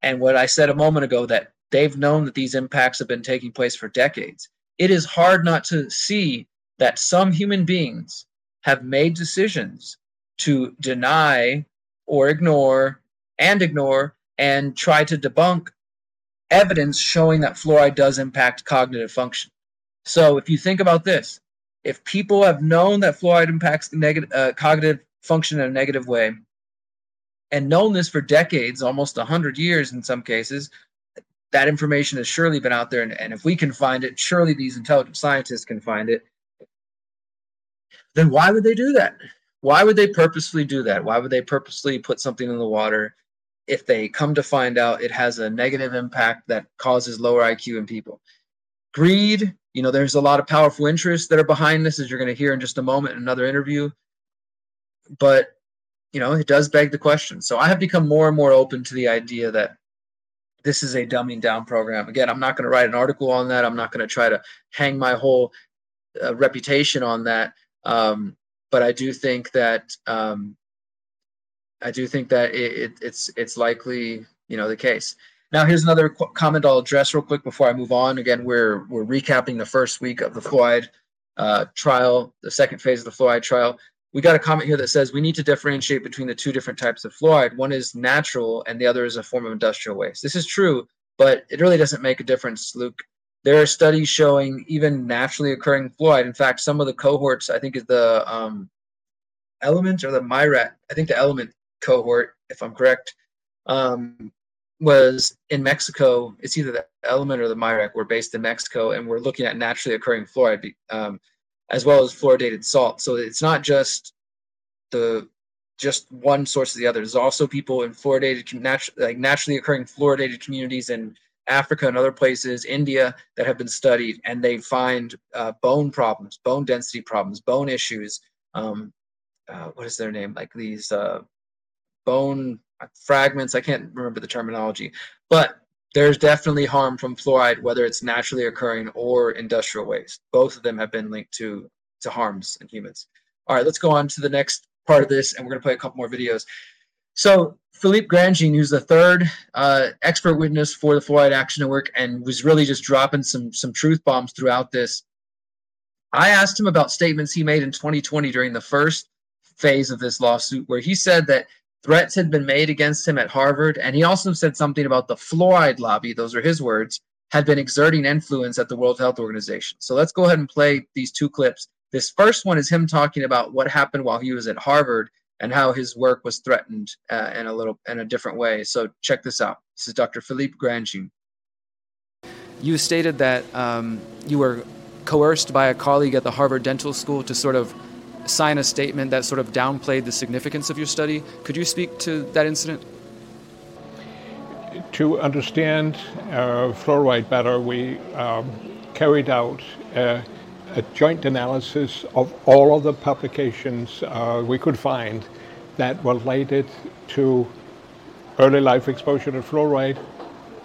and what I said a moment ago, that they've known that these impacts have been taking place for decades, it is hard not to see that some human beings have made decisions to deny or ignore and ignore and try to debunk evidence showing that fluoride does impact cognitive function. So if you think about this, if people have known that fluoride impacts uh, cognitive function in a negative way, and known this for decades, almost 100 years in some cases, that information has surely been out there. And, and if we can find it, surely these intelligent scientists can find it. Then why would they do that? Why would they purposely do that? Why would they purposely put something in the water if they come to find out it has a negative impact that causes lower IQ in people. Greed, you know, there's a lot of powerful interests that are behind this, as you're going to hear in just a moment in another interview. But, you know, it does beg the question. So I have become more and more open to the idea that this is a dumbing down program. Again, I'm not going to write an article on that. I'm not going to try to hang my whole uh, reputation on that. Um, but I do think that um, I do think that it, it, it's it's likely you know the case. Now here's another qu- comment I'll address real quick before I move on. Again, we're we're recapping the first week of the fluoride uh, trial, the second phase of the fluoride trial. we got a comment here that says we need to differentiate between the two different types of fluoride. One is natural, and the other is a form of industrial waste. This is true, but it really doesn't make a difference, Luke. There are studies showing even naturally occurring fluoride. In fact, some of the cohorts, I think, is the um, element or the MIREC, I think the element cohort, if I'm correct, um, was in Mexico. It's either the element or the MIREC. We're based in Mexico, and we're looking at naturally occurring fluoride. Um, as well as fluoridated salt. So it's not just the just one source or the other. There's also people in fluoridated, natu- like naturally occurring fluoridated communities in Africa and other places, India, that have been studied, and they find uh, bone problems, bone density problems, bone issues. Um, uh, what is their name? Like these uh, bone fragments. I can't remember the terminology, but there's definitely harm from fluoride, whether it's naturally occurring or industrial waste. Both of them have been linked to, to harms in humans. All right, let's go on to the next part of this, and we're going to play a couple more videos. So Philippe Grandjean, who's the third uh, expert witness for the Fluoride Action Network, and was really just dropping some some truth bombs throughout this. I asked him about statements he made in 2020 during the first phase of this lawsuit, where he said that Threats had been made against him at Harvard, and he also said something about the fluoride lobby, those are his words, had been exerting influence at the World Health Organization. So let's go ahead and play these two clips. This first one is him talking about what happened while he was at Harvard and how his work was threatened uh, in a little in a different way. So check this out. This is Dr. Philippe Grandjean. You stated that um, you were coerced by a colleague at the Harvard Dental School to sort of sign a statement that sort of downplayed the significance of your study. Could you speak to that incident? To understand uh, fluoride better, we um, carried out uh, a joint analysis of all of the publications uh, we could find that related to early life exposure to fluoride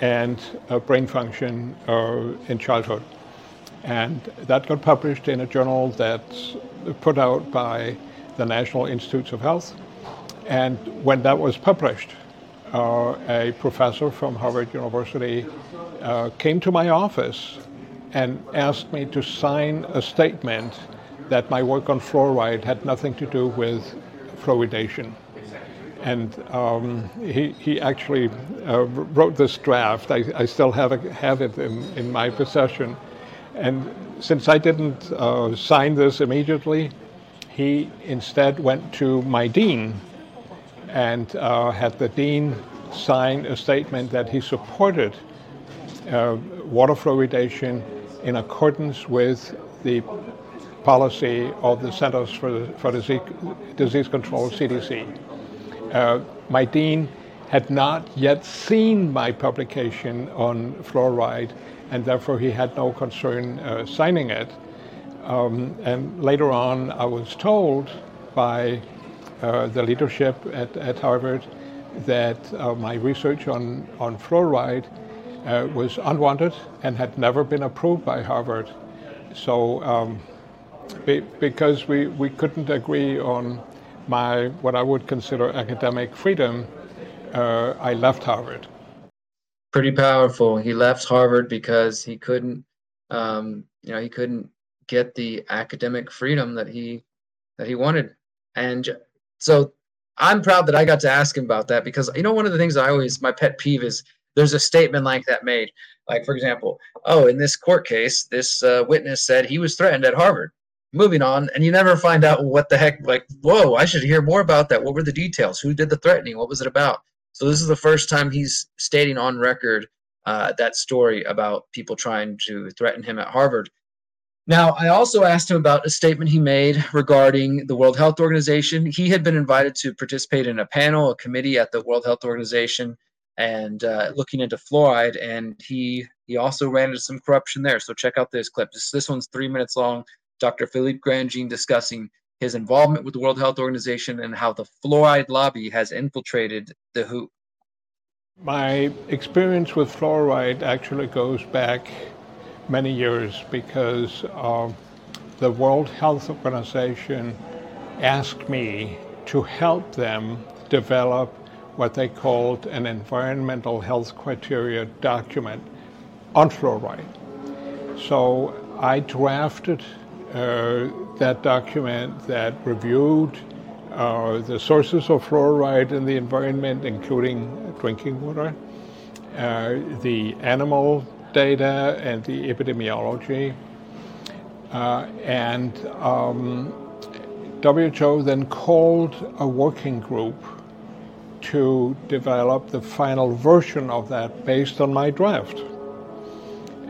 and uh, brain function uh, in childhood. And that got published in a journal that's put out by the National Institutes of Health. And when that was published, uh, a professor from Harvard University uh, came to my office and asked me to sign a statement that my work on fluoride had nothing to do with fluoridation. And um, he, he actually uh, wrote this draft. I, I still have, a, have it in, in my possession. And since I didn't uh, sign this immediately, he instead went to my dean and uh, had the dean sign a statement that he supported uh, water fluoridation in accordance with the policy of the Centers for, for Disease, Disease Control, CDC. Uh, my dean had not yet seen my publication on fluoride and therefore he had no concern uh, signing it. Um, and later on, I was told by uh, the leadership at, at Harvard that uh, my research on, on fluoride uh, was unwanted and had never been approved by Harvard. So, um, be, because we, we couldn't agree on my what I would consider academic freedom, uh, I left Harvard pretty powerful. He left Harvard because he couldn't, um, you know, he couldn't get the academic freedom that he that he wanted, and so I'm proud that I got to ask him about that because you know one of the things I always my pet peeve is there's a statement like that made, like for example, oh, in this court case, this uh, witness said he was threatened at Harvard. Moving on, and you never find out what the heck. Like, whoa, I should hear more about that. What were the details? Who did the threatening? What was it about? So this is the first time he's stating on record uh, that story about people trying to threaten him at Harvard. Now, I also asked him about a statement he made regarding the World Health Organization. He had been invited to participate in a panel, a committee at the World Health Organization, and uh, looking into fluoride. And he he also ran into some corruption there. So check out this clip. This this one's three minutes long. Dr. Philippe Grandjean discussing his involvement with the World Health Organization, and how the fluoride lobby has infiltrated the WHO. My experience with fluoride actually goes back many years because uh, the World Health Organization asked me to help them develop what they called an environmental health criteria document on fluoride. So I drafted uh, that document that reviewed uh, the sources of fluoride in the environment, including drinking water, uh, the animal data, and the epidemiology. Uh, and um, WHO then called a working group to develop the final version of that based on my draft.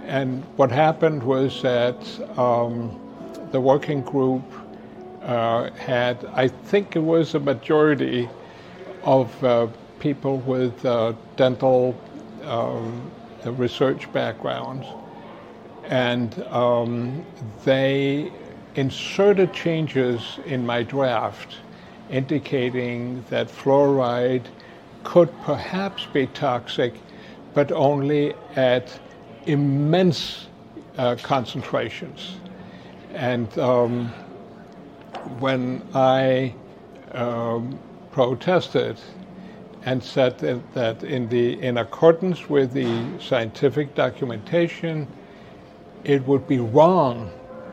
And what happened was that um, the working group uh, had, I think it was a majority of uh, people with uh, dental um, research backgrounds. And um, they inserted changes in my draft indicating that fluoride could perhaps be toxic, but only at immense uh, concentrations. And um, when I um, protested and said that, that, in, the, in accordance with the scientific documentation, it would be wrong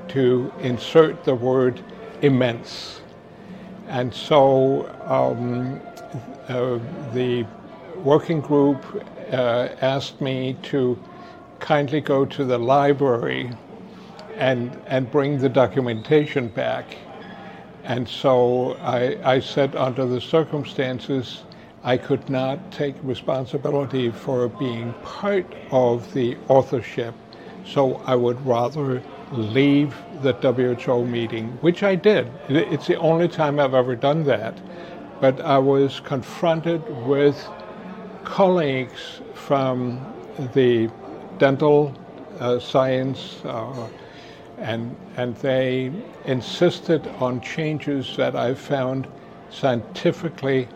to insert the word immense. And so um, uh, the working group uh, asked me to kindly go to the library and, and bring the documentation back. And so I, I said, under the circumstances, I could not take responsibility for being part of the authorship, so I would rather leave the WHO meeting, which I did. It's the only time I've ever done that. But I was confronted with colleagues from the dental uh, science, uh, and, and they insisted on changes that I found scientifically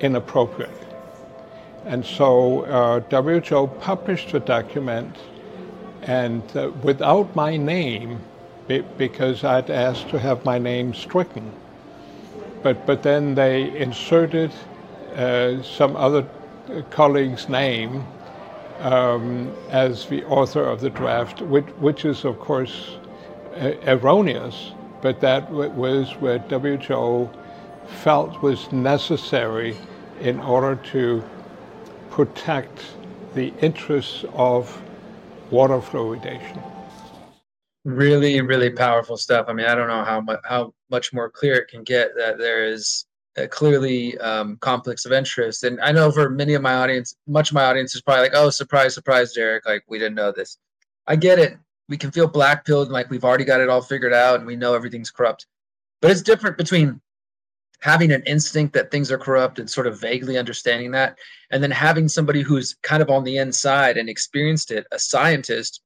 inappropriate. And so uh, WHO published a document, and uh, without my name, because I'd asked to have my name stricken. But, but then they inserted uh, some other colleague's name um, as the author of the draft, which, which is, of course, uh, erroneous, but that was what WHO felt was necessary in order to protect the interests of water fluoridation. Really, really powerful stuff. I mean, I don't know how much how much more clear it can get that there is clearly um, conflicts of interest. And I know for many of my audience, much of my audience is probably like, "Oh, surprise, surprise, Derrick! Like we didn't know this." I get it. We can feel black pilled, like we've already got it all figured out, and we know everything's corrupt. But it's different between having an instinct that things are corrupt and sort of vaguely understanding that, and then having somebody who's kind of on the inside and experienced it, a scientist,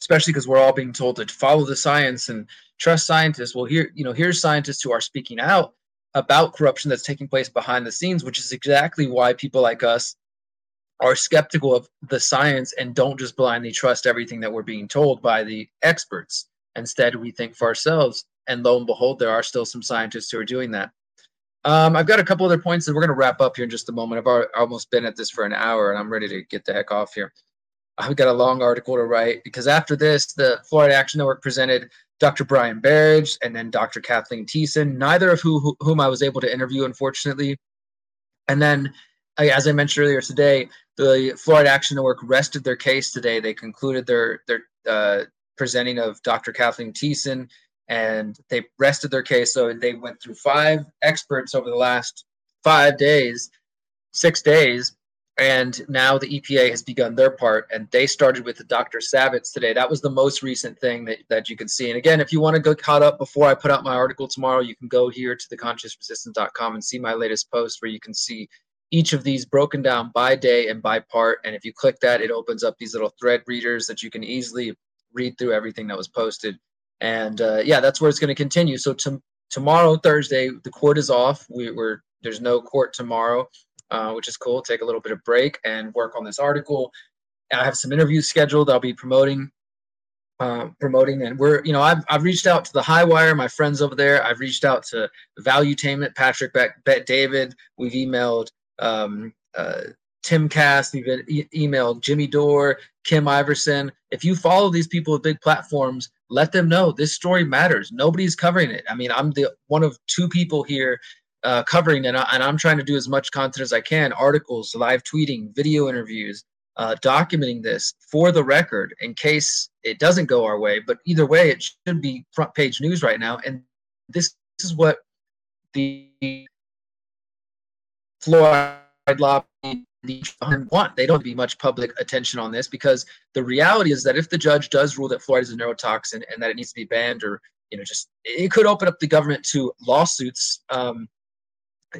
especially because we're all being told to follow the science and trust scientists. Well, here, you know, here's scientists who are speaking out about corruption that's taking place behind the scenes, which is exactly why people like us are skeptical of the science and don't just blindly trust everything that we're being told by the experts. Instead, we think for ourselves. And lo and behold, there are still some scientists who are doing that. Um, I've got a couple other points that we're going to wrap up here in just a moment. I've almost been at this for an hour and I'm ready to get the heck off here. I've got a long article to write because after this, the Fluoride Action Network presented Dr. Brian Berridge and then Dr. Kathleen Thiessen, neither of who, whom I was able to interview, unfortunately. And then, as I mentioned earlier today, the Fluoride Action Network rested their case today. They concluded their their uh, presenting of Dr. Kathleen Thiessen, and they rested their case. So they went through five experts over the last five days, six days, and now the EPA has begun their part, and they started with the Dr. Savitz today. That was the most recent thing that, that you can see. And again, if you want to go caught up before I put out my article tomorrow, you can go here to theconsciousresistance.com and see my latest post where you can see each of these broken down by day and by part. And if you click that, it opens up these little thread readers that you can easily read through everything that was posted. And uh, yeah, that's where it's going to continue. So to, tomorrow, Thursday, the court is off. We, we're there's no court tomorrow uh, which is cool. Take a little bit of break and work on this article. I have some interviews scheduled. I'll be promoting, uh, promoting, and we're you know I've I've reached out to the High Wire, my friends over there. I've reached out to Valuetainment, Patrick Beck, Bet David. We've emailed um, uh, Tim Cass. We've e- emailed Jimmy Dore, Kim Iversen. If you follow these people with big platforms, let them know this story matters. Nobody's covering it. I mean, I'm the one of two people here uh, covering it, and, I, and I'm trying to do as much content as I can articles, live tweeting, video interviews, uh, documenting this for the record in case it doesn't go our way. But either way, it should be front page news right now. And this, this is what the fluoride lobby want. They don't be much public attention on this because the reality is that if the judge does rule that fluoride is a neurotoxin and that it needs to be banned or you know just it could open up the government to lawsuits um,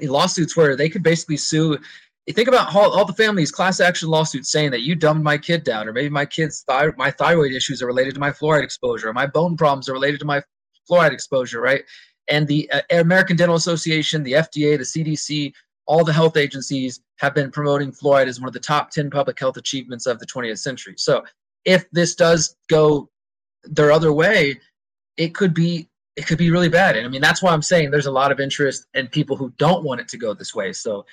lawsuits where they could basically sue you think about all, all the families class action lawsuits saying that you dumbed my kid down or maybe my kid's my thyroid issues are related to my fluoride exposure or my bone problems are related to my fluoride exposure right and the uh, american dental association the fda the cdc all the health agencies have been promoting fluoride as one of the top 10 public health achievements of the 20th century. So if this does go their other way, it could be it could be really bad. And I mean that's why I'm saying there's a lot of interest in people who don't want it to go this way. So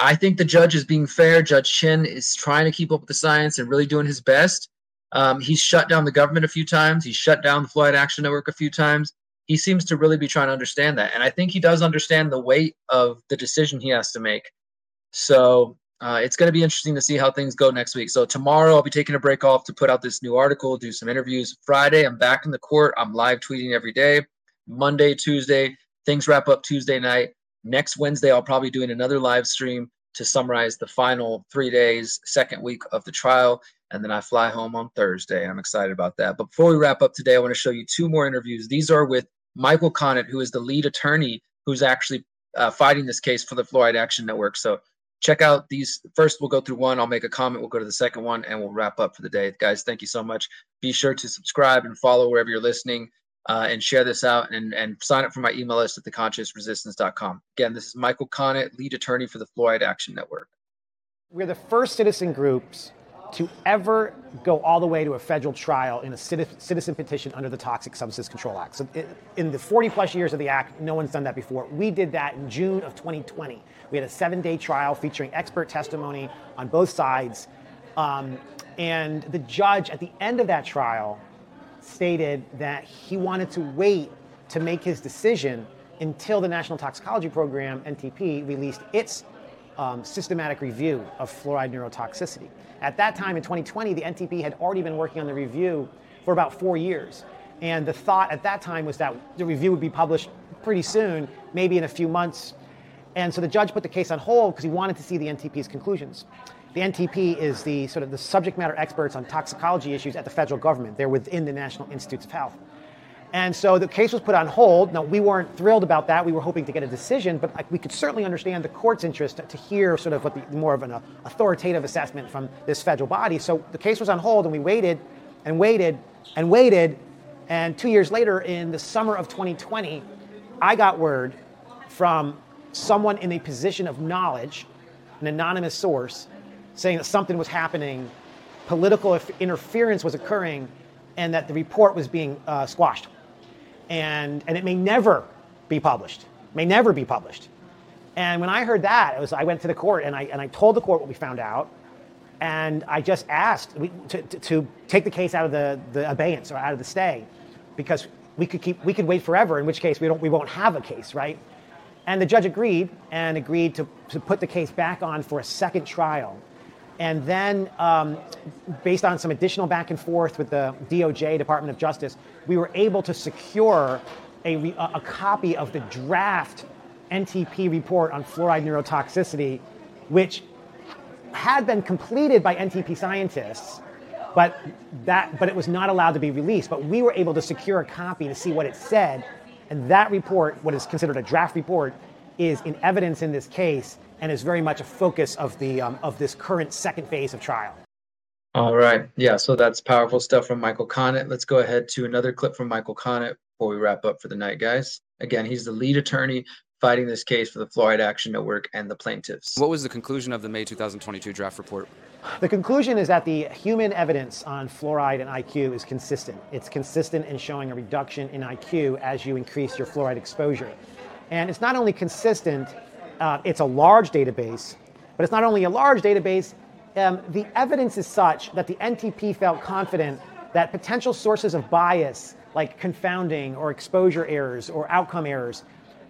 I think the judge is being fair. Judge Chen is trying to keep up with the science and really doing his best. Um, he's shut down the government a few times. He's shut down the Fluoride Action Network a few times he seems to really be trying to understand that. And I think he does understand the weight of the decision he has to make. So uh, it's going to be interesting to see how things go next week. So tomorrow I'll be taking a break off to put out this new article, do some interviews. Friday I'm back in the court. I'm live tweeting every day. Monday, Tuesday, things wrap up Tuesday night. Next Wednesday I'll probably doing another live stream to summarize the final three days, second week of the trial. And then I fly home on Thursday. I'm excited about that. But before we wrap up today, I want to show you two more interviews. These are with Michael Connett, who is the lead attorney who's actually uh, fighting this case for the Fluoride Action Network. So check out these. First, we'll go through one. I'll make a comment. We'll go to the second one, and we'll wrap up for the day. Guys, thank you so much. Be sure to subscribe and follow wherever you're listening. Uh, and share this out and, and sign up for my email list at theconsciousresistance.com. Again, this is Michael Connett, lead attorney for the Fluoride Action Network. We're the first citizen groups to ever go all the way to a federal trial in a citizen petition under the Toxic Substances Control Act. So, in the 40 plus years of the act, no one's done that before. We did that in June of 2020. We had a seven day trial featuring expert testimony on both sides. Um, and the judge at the end of that trial stated that he wanted to wait to make his decision until the National Toxicology Program, NTP, released its um, systematic review of fluoride neurotoxicity. At that time in 2020, the NTP had already been working on the review for about four years. And the thought at that time was that the review would be published pretty soon, maybe in a few months. And so the judge put the case on hold because he wanted to see the NTP's conclusions. The NTP is the sort of the subject matter experts on toxicology issues at the federal government. They're within the National Institutes of Health. And so the case was put on hold. Now, we weren't thrilled about that. We were hoping to get a decision, but we could certainly understand the court's interest to hear sort of what the, more of an uh, authoritative assessment from this federal body. So the case was on hold, and we waited and waited and waited. And two years later, in the summer of 2020, I got word from someone in a position of knowledge, an anonymous source, saying that something was happening, political interference was occurring, and that the report was being uh, squashed and, and it may never be published, may never be published. And when I heard that, it was, I went to the court and I, and I told the court what we found out. And I just asked to, to, to take the case out of the, the abeyance or out of the stay because we could, keep, we could wait forever, in which case we, don't, we won't have a case, right? And the judge agreed and agreed to, to put the case back on for a second trial. And then, um, based on some additional back and forth with the DOJ, Department of Justice, we were able to secure a, a copy of the draft NTP report on fluoride neurotoxicity, which had been completed by NTP scientists, but that but it was not allowed to be released. But we were able to secure a copy to see what it said, and that report, what is considered a draft report, is in evidence in this case and is very much a focus of the um, of this current second phase of trial. All right, yeah. So that's powerful stuff from Michael Connett. Let's go ahead to another clip from Michael Connett before we wrap up for the night, guys. Again, he's the lead attorney fighting this case for the Fluoride Action Network and the plaintiffs. What was the conclusion of the May 2022 draft report? The conclusion is that the human evidence on fluoride and IQ is consistent. It's consistent in showing a reduction in IQ as you increase your fluoride exposure. And it's not only consistent, uh, it's a large database, but it's not only a large database, um, the evidence is such that the NTP felt confident that potential sources of bias, like confounding or exposure errors or outcome errors,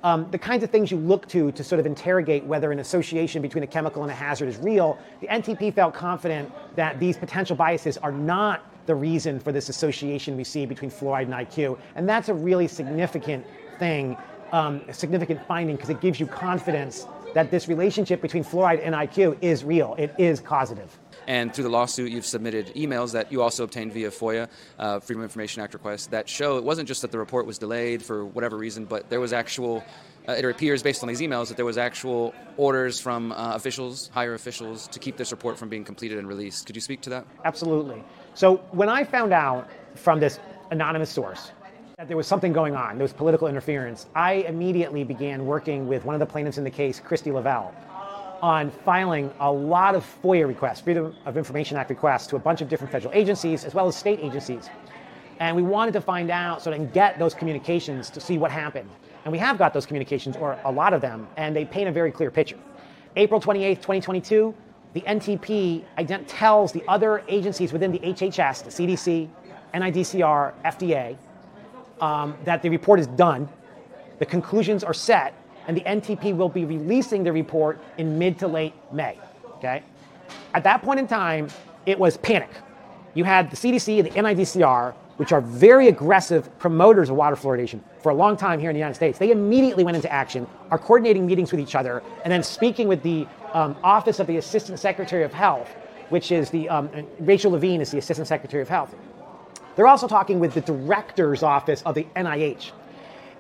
um, the kinds of things you look to to sort of interrogate whether an association between a chemical and a hazard is real, the NTP felt confident that these potential biases are not the reason for this association we see between fluoride and IQ. And that's a really significant thing, um, a significant finding, because it gives you confidence that this relationship between fluoride and IQ is real, it is causative. And through the lawsuit, you've submitted emails that you also obtained via FOIA, uh, Freedom of Information Act requests, that show it wasn't just that the report was delayed for whatever reason, but there was actual, uh, it appears based on these emails that there was actual orders from uh, officials, higher officials, to keep this report from being completed and released. Could you speak to that? Absolutely. So when I found out from this anonymous source that there was something going on, there was political interference, I immediately began working with one of the plaintiffs in the case, Christy Lavelle on filing a lot of FOIA requests, Freedom of Information Act requests, to a bunch of different federal agencies as well as state agencies. And we wanted to find out, so and get those communications to see what happened. And we have got those communications, or a lot of them, and they paint a very clear picture. April 28th, 2022, the NTP ident- tells the other agencies within the HHS, the CDC, NIDCR, FDA, um, that the report is done, the conclusions are set, and the NTP will be releasing the report in mid to late May. Okay? At that point in time, it was panic. You had the CDC and the NIDCR, which are very aggressive promoters of water fluoridation for a long time here in the United States. They immediately went into action, are coordinating meetings with each other, and then speaking with the um, Office of the Assistant Secretary of Health, which is the um, Rachel Levine is the Assistant Secretary of Health. They're also talking with the Director's Office of the NIH,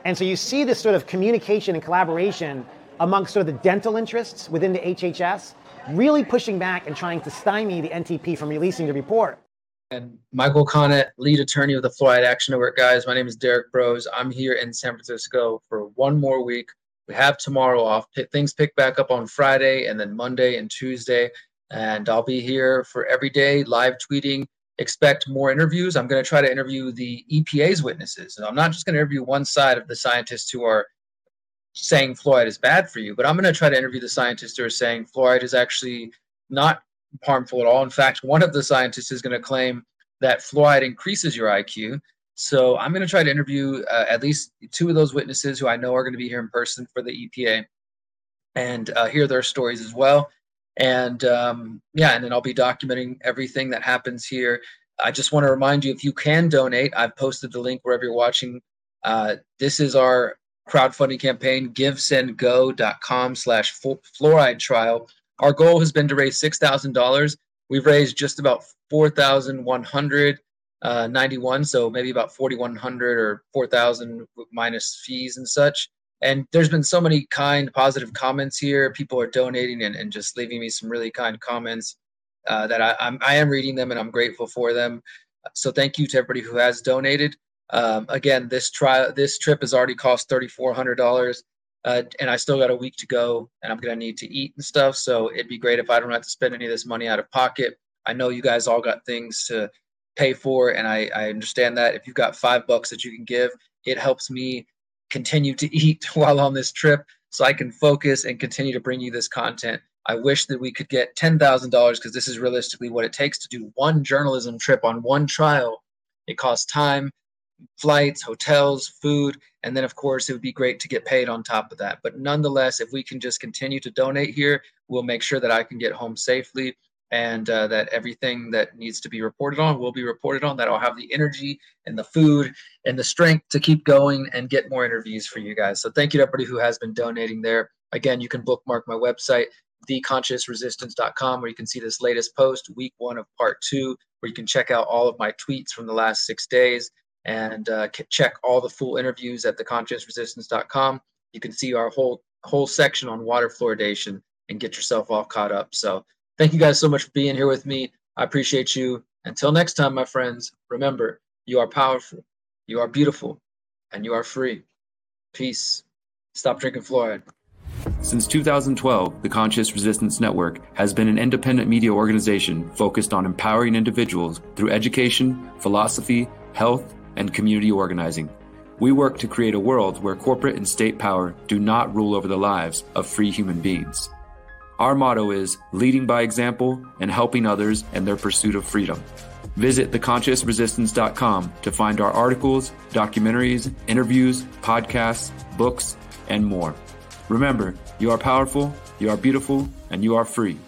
and so you see this sort of communication and collaboration amongst sort of the dental interests within the HHS, really pushing back and trying to stymie the NTP from releasing the report. And Michael Connett, lead attorney of the Fluoride Action Network. Guys, my name is Derrick Broze. I'm here in San Francisco for one more week. We have tomorrow off. Things pick back up on Friday and then Monday and Tuesday. And I'll be here for every day live tweeting expect more interviews. I'm going to try to interview the EPA's witnesses. And I'm not just going to interview one side of the scientists who are saying fluoride is bad for you, but I'm going to try to interview the scientists who are saying fluoride is actually not harmful at all. In fact, one of the scientists is going to claim that fluoride increases your IQ. So I'm going to try to interview uh, at least two of those witnesses who I know are going to be here in person for the EPA and uh, hear their stories as well and um, yeah, and then I'll be documenting everything that happens here. I just want to remind you if you can donate, I've posted the link wherever you're watching. Uh, this is our crowdfunding campaign, givesendgo.com slash fluoride trial. Our goal has been to raise $6,000. We've raised just about 4,191, uh, so maybe about 4,100 or 4,000 minus fees and such and there's been so many kind positive comments here. People are donating and, and just leaving me some really kind comments uh, that I, I'm, I am reading them and i'm grateful for them. So thank you to everybody who has donated. Um, again this trial this trip has already cost $3400 uh, and i still got a week to go and i'm going to need to eat and stuff. So it'd be great if i don't have to spend any of this money out of pocket. I know you guys all got things to pay for and i, I understand that. If you've got five bucks that you can give it helps me continue to eat while on this trip so I can focus and continue to bring you this content. I wish that we could get $10,000 because this is realistically what it takes to do one journalism trip on one trial. It costs time, flights, hotels, food, and then, of course, it would be great to get paid on top of that. But nonetheless, if we can just continue to donate here, we'll make sure that I can get home safely and uh, that everything that needs to be reported on will be reported on. That I'll have the energy and the food and the strength to keep going and get more interviews for you guys. So thank you to everybody who has been donating there. Again, you can bookmark my website, theconsciousresistance.com, where you can see this latest post, week one of part two, where you can check out all of my tweets from the last six days and uh, check all the full interviews at theconsciousresistance.com. You can see our whole whole section on water fluoridation and get yourself all caught up. So Thank you guys so much for being here with me. I appreciate you. Until next time, my friends, remember you are powerful, you are beautiful, and you are free. Peace. Stop drinking fluoride. Since 2012, the Conscious Resistance Network has been an independent media organization focused on empowering individuals through education, philosophy, health, and community organizing. We work to create a world where corporate and state power do not rule over the lives of free human beings. Our motto is leading by example and helping others in their pursuit of freedom. Visit theconsciousresistance.com to find our articles, documentaries, interviews, podcasts, books, and more. Remember, you are powerful, you are beautiful, and you are free.